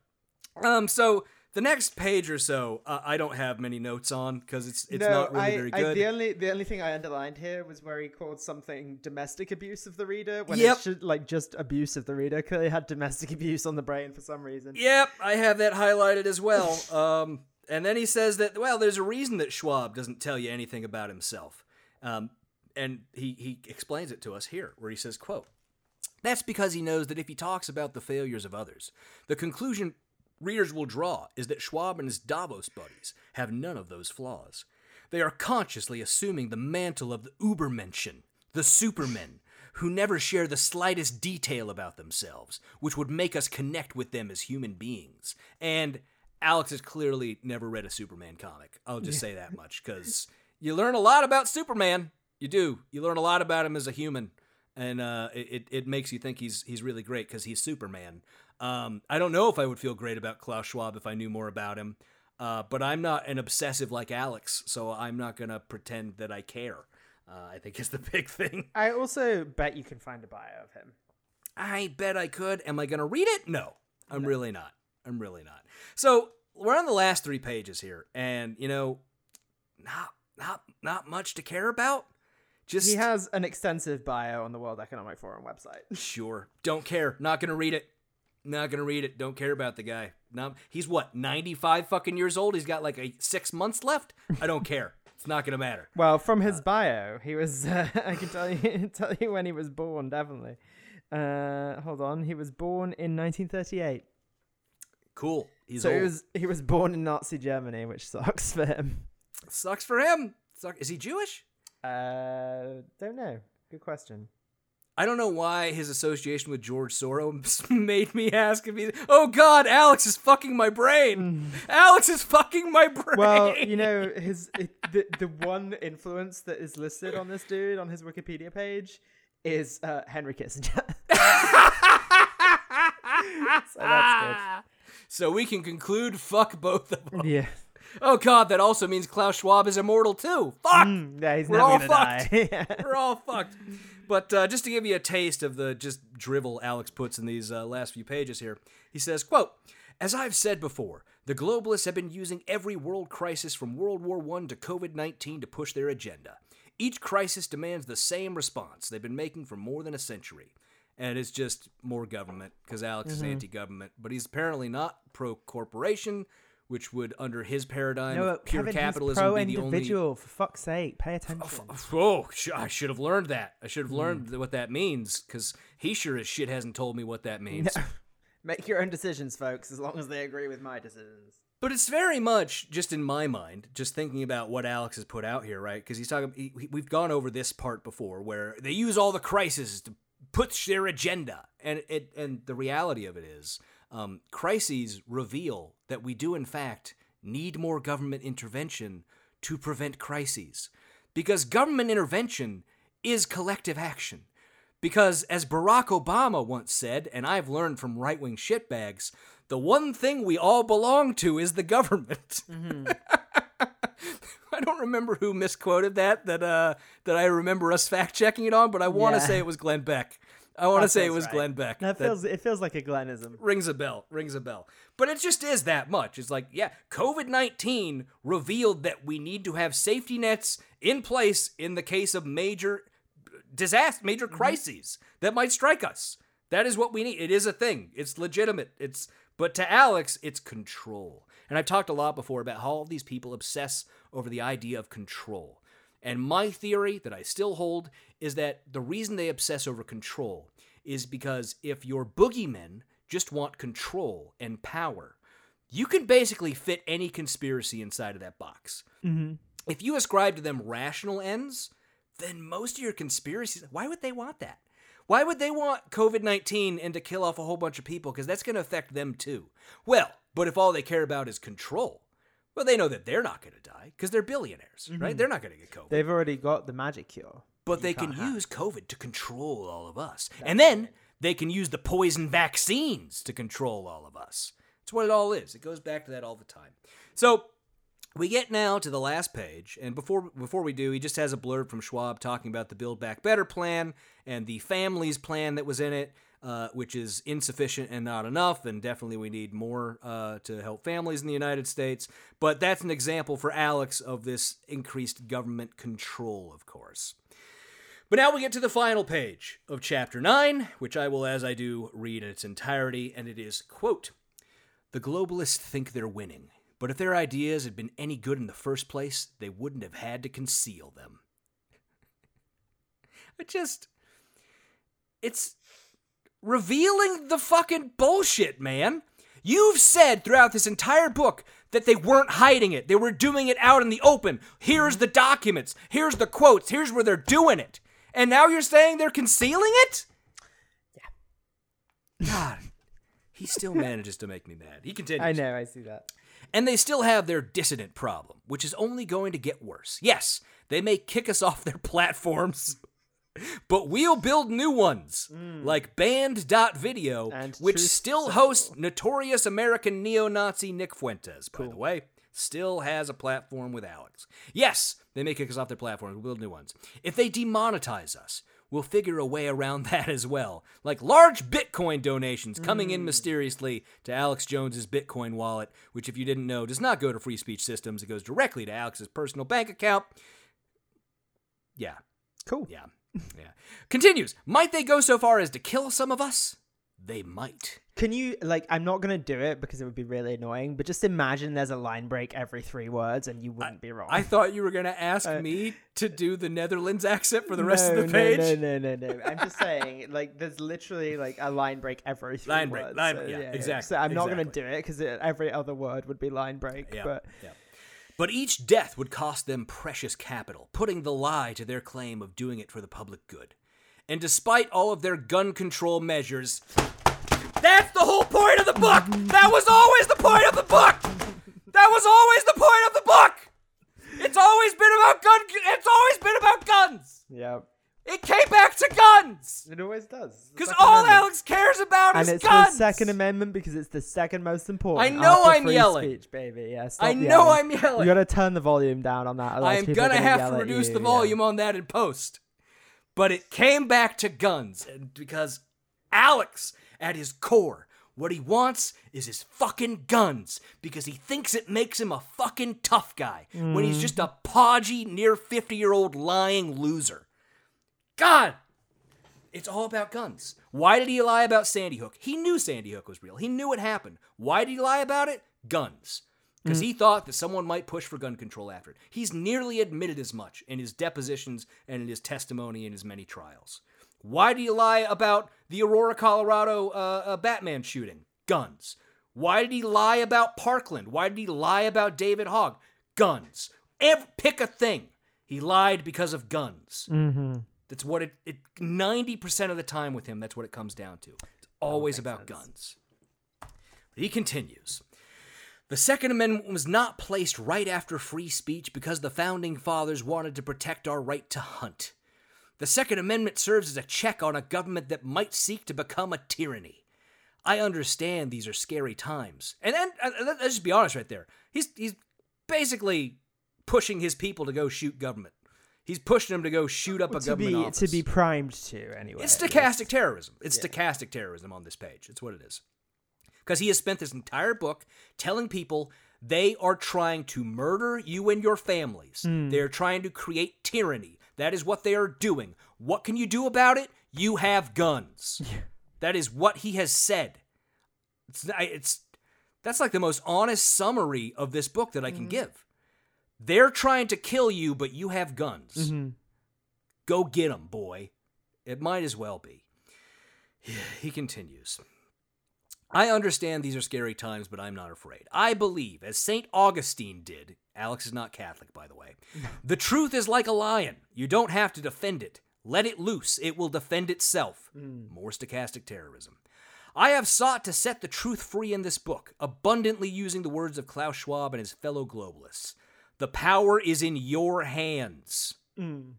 Um. So the next page or so, uh, I don't have many notes on because it's it's no, not really I, very I- good. the only the only thing I underlined here was where he called something domestic abuse of the reader when Yep. it should like just abuse of the reader. because Clearly had domestic abuse on the brain for some reason. Yep, I have that highlighted as well. Um. And then he says that well, there's a reason that Schwab doesn't tell you anything about himself. Um. and he he explains it to us here, where he says, "quote." That's because he knows that if he talks about the failures of others, the conclusion readers will draw is that Schwab and his Davos buddies have none of those flaws. They are consciously assuming the mantle of the Ubermenschen, the supermen, who never share the slightest detail about themselves, which would make us connect with them as human beings. And Alex has clearly never read a Superman comic. I'll just say that much because you learn a lot about Superman. You do. You learn a lot about him as a human, and uh, it it makes you think he's he's really great because he's Superman. Um, I don't know if I would feel great about Klaus Schwab if I knew more about him, uh, but I'm not an obsessive like Alex, so I'm not gonna pretend that I care. Uh, I think is the big thing. I also bet you can find a bio of him. I bet I could. Am I going to read it? No, I'm really not. I'm really not. So we're on the last three pages here, and you know, not not not much to care about. Just He has an extensive bio on the World Economic Forum website. sure. Don't care. Not going to read it. Not to read it. Don't care about the guy. Not, he's what 95 fucking years old. He's got like a six months left. I don't care. It's not to matter. Well, from his bio, he was. Uh, I can tell you tell you when he was born. Definitely. Uh, hold on. He was born in 1938. Cool. He's so old. he was he was born in Nazi Germany, which sucks for him. Sucks for him. Suck. Is he Jewish? Uh, don't know. Good question. I don't know why his association with George Soros made me ask if he. Oh God, Alex is fucking my brain. Alex is fucking my brain. Well, you know, his it, the the one influence that is listed on this dude on his Wikipedia page is uh, Henry Kissinger. so that's So we can conclude fuck both of them. Yeah. Oh God, that also means Klaus Schwab is immortal too. Fuck. Mm, yeah, he's We're all fucked. We're all fucked. But uh, just to give you a taste of the just drivel Alex puts in these uh, last few pages here, he says, "quote As I've said before, the globalists have been using every world crisis from World War I to COVID 19 to push their agenda. Each crisis demands the same response they've been making for more than a century. And it's just more government, because Alex is Mhm. anti government. But he's apparently not pro corporation, which would, under his paradigm no, pure Kevin, capitalism, be the only. individual. For fuck's sake, pay attention. Oh, sh- I should have learned that. I should have Hmm. learned what that means because he sure as shit hasn't told me what that means. Make your own decisions, folks, as long as they agree with my decisions. But it's very much just in my mind, just thinking about what Alex has put out here, right? Because he's talking. He- we've gone over this part before, where they use all the crises to push their agenda, and it and the reality of it is, um, crises reveal that we do in fact need more government intervention to prevent crises, because government intervention is collective action. Because as Barack Obama once said, and I've learned from right wing shitbags, the one thing we all belong to is the government. I don't remember who misquoted that that uh that I remember us fact checking it on, but I want to Yeah. say it was Glenn Beck. I want to say it was right. Glenn Beck. That that- feels it feels like a Glennism. rings a bell, rings a bell. But it just is that much. It's like, yeah, COVID 19 revealed that we need to have safety nets in place in the case of major disaster, major mm-hmm. crises that might strike us. That is what we need. It is a thing. It's legitimate. It's but to Alex, it's control. And I've talked a lot before about how all these people obsess over the idea of control. And my theory that I still hold is that the reason they obsess over control is because if your boogeymen just want control and power, you can basically fit any conspiracy inside of that box. Mm-hmm. If you ascribe to them rational ends, then most of your conspiracies, why would they want that? Why would they want COVID 19 and to kill off a whole bunch of people? Because that's going to affect them too. Well, but if all they care about is control, well, they know that they're not going to die because they're billionaires, right? Mhm. They're not going to get COVID. They've already got the magic cure. But they can have. use COVID to control all of us. and then they can use the poison vaccines to control all of us. It's what it all is. It goes back to that all the time. So we get now to the last page, and before before we do, he just has a blurb from Schwab talking about the Build Back Better plan and the families plan that was in it, uh, which is insufficient and not enough, and definitely we need more uh, to help families in the United States. But that's an example for Alex of this increased government control, of course. But now we get to the final page of chapter 9, which I will, as I do, read in its entirety, and it is, quote, The globalists think they're winning, but if their ideas had been any good in the first place, they wouldn't have had to conceal them. It just it's revealing the fucking bullshit, man. You've said throughout this entire book that they weren't hiding it. They were doing it out in the open. Here's the documents. Here's the quotes. Here's where they're doing it. And now you're saying they're concealing it? Yeah. God. He still manages to make me mad. He continues. I know, I see that. And they still have their dissident problem, which is only going to get worse. Yes, they may kick us off their platforms, but we'll build new ones, mm. like Banned.video, And which still hosts notorious American neo Nazi Nick Fuentes, by the way. Still has a platform with Alex. Yes, they may kick us off their platforms, we'll build new ones. If they demonetize us, we'll figure a way around that as well. Like large Bitcoin donations coming in hmm. mysteriously to Alex Jones's Bitcoin wallet, which, if you didn't know, does not go to Free Speech Systems. It goes directly to Alex's personal bank account. Yeah, Cool. yeah, yeah. Continues. Might they go so far as to kill some of us? They might. Can you like? I'm not gonna do it because it would be really annoying. But just imagine there's a line break every three words, and you wouldn't be wrong. I thought you were going to ask Uh, me to do the Netherlands accent for the rest no, of the page. No, no, no, no, no. I'm just saying, like, there's literally like a line break every three Line break, words. line- so, yeah, yeah, exactly, So I'm not gonna do it because every other word would be line break. Yeah, But yeah. But each death would cost them precious capital, putting the lie to their claim of doing it for the public good. And despite all of their gun control measures, that's the whole point of the book! That was always the point of the book! That was always the point of the book! It's always been about gun it's always been about guns! yeah, It came back to guns! it always does. Because all Amendment. Alex cares about and is it's guns! the Second Amendment because it's the second most important. I know I'm yelling. Speech, baby. Yeah, I know yelling. I'm yelling. You gotta turn the volume down on that. I'm gonna gonna have to reduce you, the yeah. volume on that in post. But it came back to guns and because Alex, at his core, what he wants is his fucking guns because he thinks it makes him a fucking tough guy when he's just a podgy, near 50 year old lying loser. God! It's all about guns. Why did he lie about Sandy Hook? He knew Sandy Hook was real. He knew it happened. Why did he lie about it? Guns. Because he thought that someone might push for gun control after it. He's nearly admitted as much in his depositions and in his testimony in his many trials. Why did he lie about the Aurora, Colorado uh, uh, Batman shooting? Guns. Why did he lie about Parkland? Why did he lie about David Hogg? Guns. Ev- pick a thing. He lied because of guns. Mm-hmm. That's what it, it 90% of the time with him, that's what it comes down to. It's always about guns. But he continues. The Second Amendment was not placed right after free speech because the founding fathers wanted to protect our right to hunt. The Second Amendment serves as a check on a government that might seek to become a tyranny. I understand these are scary times. And uh, let- let's just be honest right there. He's, he's basically pushing his people to go shoot government. He's pushing them to go shoot up a to government be office. to be primed to anyway. It's stochastic terrorism. It's stochastic terrorism on this page. It's what it is. Because he has spent this entire book telling people they are trying to murder you and your families. They're trying to create tyranny. That is what they are doing. What can you do about it? You have guns. That is what he has said. It's, it's that's like the most honest summary of this book that I can mm-hmm. give. They're trying to kill you, but you have guns. Mm-hmm. Go get them, boy. It might as well be. He continues. I understand these are scary times, but I'm not afraid. I believe, as St. Augustine did, Alex is not Catholic, by the way, the truth is like a lion. You don't have to defend it. Let it loose, it will defend itself. Hmm. More stochastic terrorism. I have sought to set the truth free in this book, abundantly using the words of Klaus Schwab and his fellow globalists. The power is in your hands. Hmm.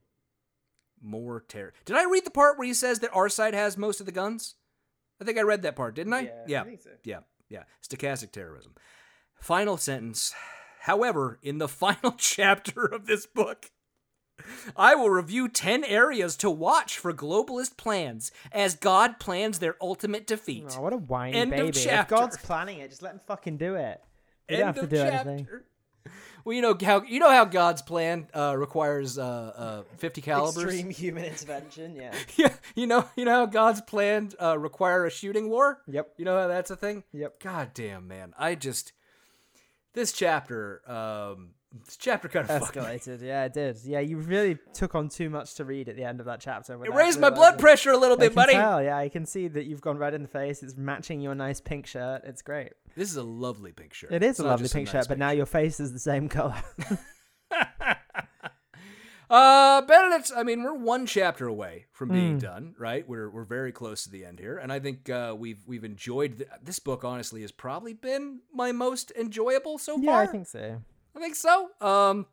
More terror. Did I read the part where he says that our side has most of the guns? I think I read that part, didn't I? Yeah, I yeah. think so. Yeah. Yeah. Stochastic terrorism. Final sentence. However, in the final chapter of this book, I will review 10 areas to watch for globalist plans as God plans their ultimate defeat. Oh, what a whiny End of baby! If. God's planning it, just let him fucking do it. You End don't have to of do chapter. anything. Well, you know how you know how God's plan uh, requires uh, uh, 50 calibers. Extreme human intervention. Yeah. Yeah, you know, you know how God's plan uh, require a shooting war. Yep. You know how that's a thing. Yep. God damn, man, I just this chapter. Um, this chapter kind of. Escalated. Yeah, it did. Yeah, you really took on too much to read at the end of that chapter. It raised my blood pressure a little bit, buddy. Tell, yeah, I can see that you've gone red in the face. It's matching your nice pink shirt. It's great. This is a lovely pink shirt. It is It's a lovely pink nice shirt, but now your face is the same color. Uh, Benedict, I mean, we're one chapter away from being Mm. done, right? We're we're very close to the end here, and I think uh, we've we've enjoyed th- this book. Honestly, has probably been my most enjoyable so yeah, far. Yeah, I think so. I think so. Um,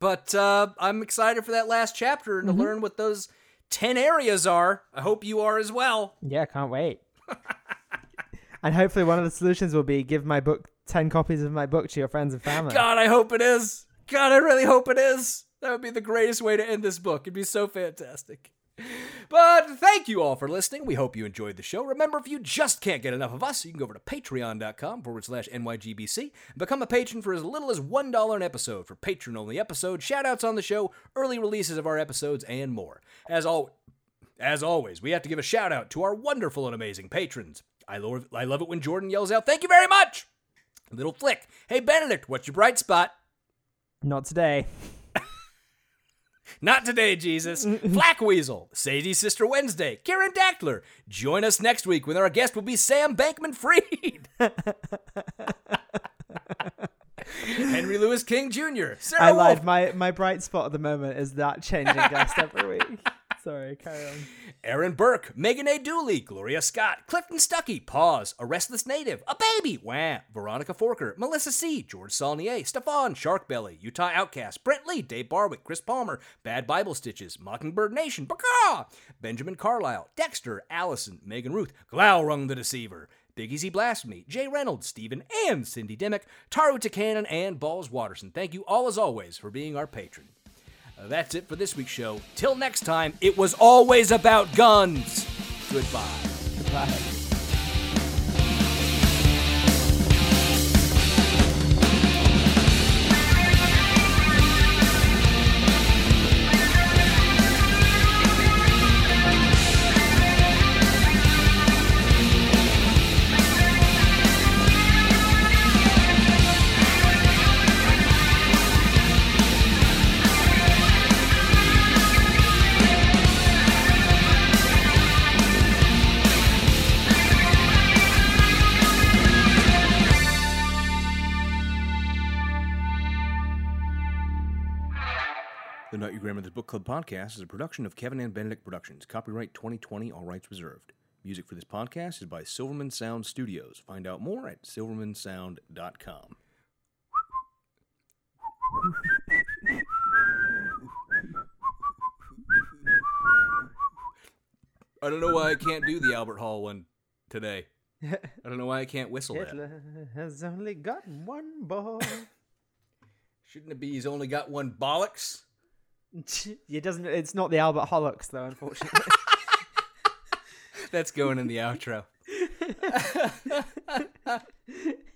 but uh, I'm excited for that last chapter and Mhm. to learn what those ten areas are. I hope you are as well. Yeah, can't wait. and hopefully, one of the solutions will be give my book ten copies of my book to your friends and family. God, I hope it is. God, I really hope it is. That would be the greatest way to end this book. It'd be so fantastic. But thank you all for listening. We hope you enjoyed the show. Remember, if you just can't get enough of us, you can go over to patreon.com forward slash NYGBC and become a patron for as little as $1 an episode for patron only episodes, shout outs on the show, early releases of our episodes, and more. As, al- as always, we have to give a shout out to our wonderful and amazing patrons. I love, I love it when Jordan yells out, Thank you very much! Little flick. Hey, Benedict, what's your bright spot? Not today. Not today, Jesus. Black Weasel, Sadie's Sister Wednesday, Karen Dackler. Join us next week when our guest will be Sam Bankman Fried. Henry Louis King Jr. Sarah I Wolf. lied. My my bright spot at the moment is that changing guest every week. Sorry, carry on. Aaron Burke, Megan A. Dooley, Gloria Scott, Clifton Stuckey, Pause, A Restless Native, A Baby, Wah, Veronica Forker, Melissa C., George Saulnier, Stefan, Sharkbelly, Utah Outcast, Brent Lee, Dave Barwick, Chris Palmer, Bad Bible Stitches, Mockingbird Nation, Baka, Benjamin Carlisle, Dexter, Allison, Megan Ruth, Glaurung the Deceiver, Big Easy Blasphemy, Jay Reynolds, Stephen and Cindy Dimmick, Taru Takanen, and Balls Watterson. Thank you all as always for being our patron. That's it for this week's show. Till next time, it was always about guns. Goodbye. Goodbye. Club podcast is a production of Kevin and Benedict Productions. Copyright 2020, all rights reserved. Music for this podcast is by Silverman Sound Studios. Find out more at silvermansound.com. I don't know why I can't do the Albert Hall one today. I don't know why I can't whistle that. Has only got one ball. Shouldn't it be he's only got one bollocks? It doesn't. It's not the Albert Hollocks though, unfortunately. That's going in the outro.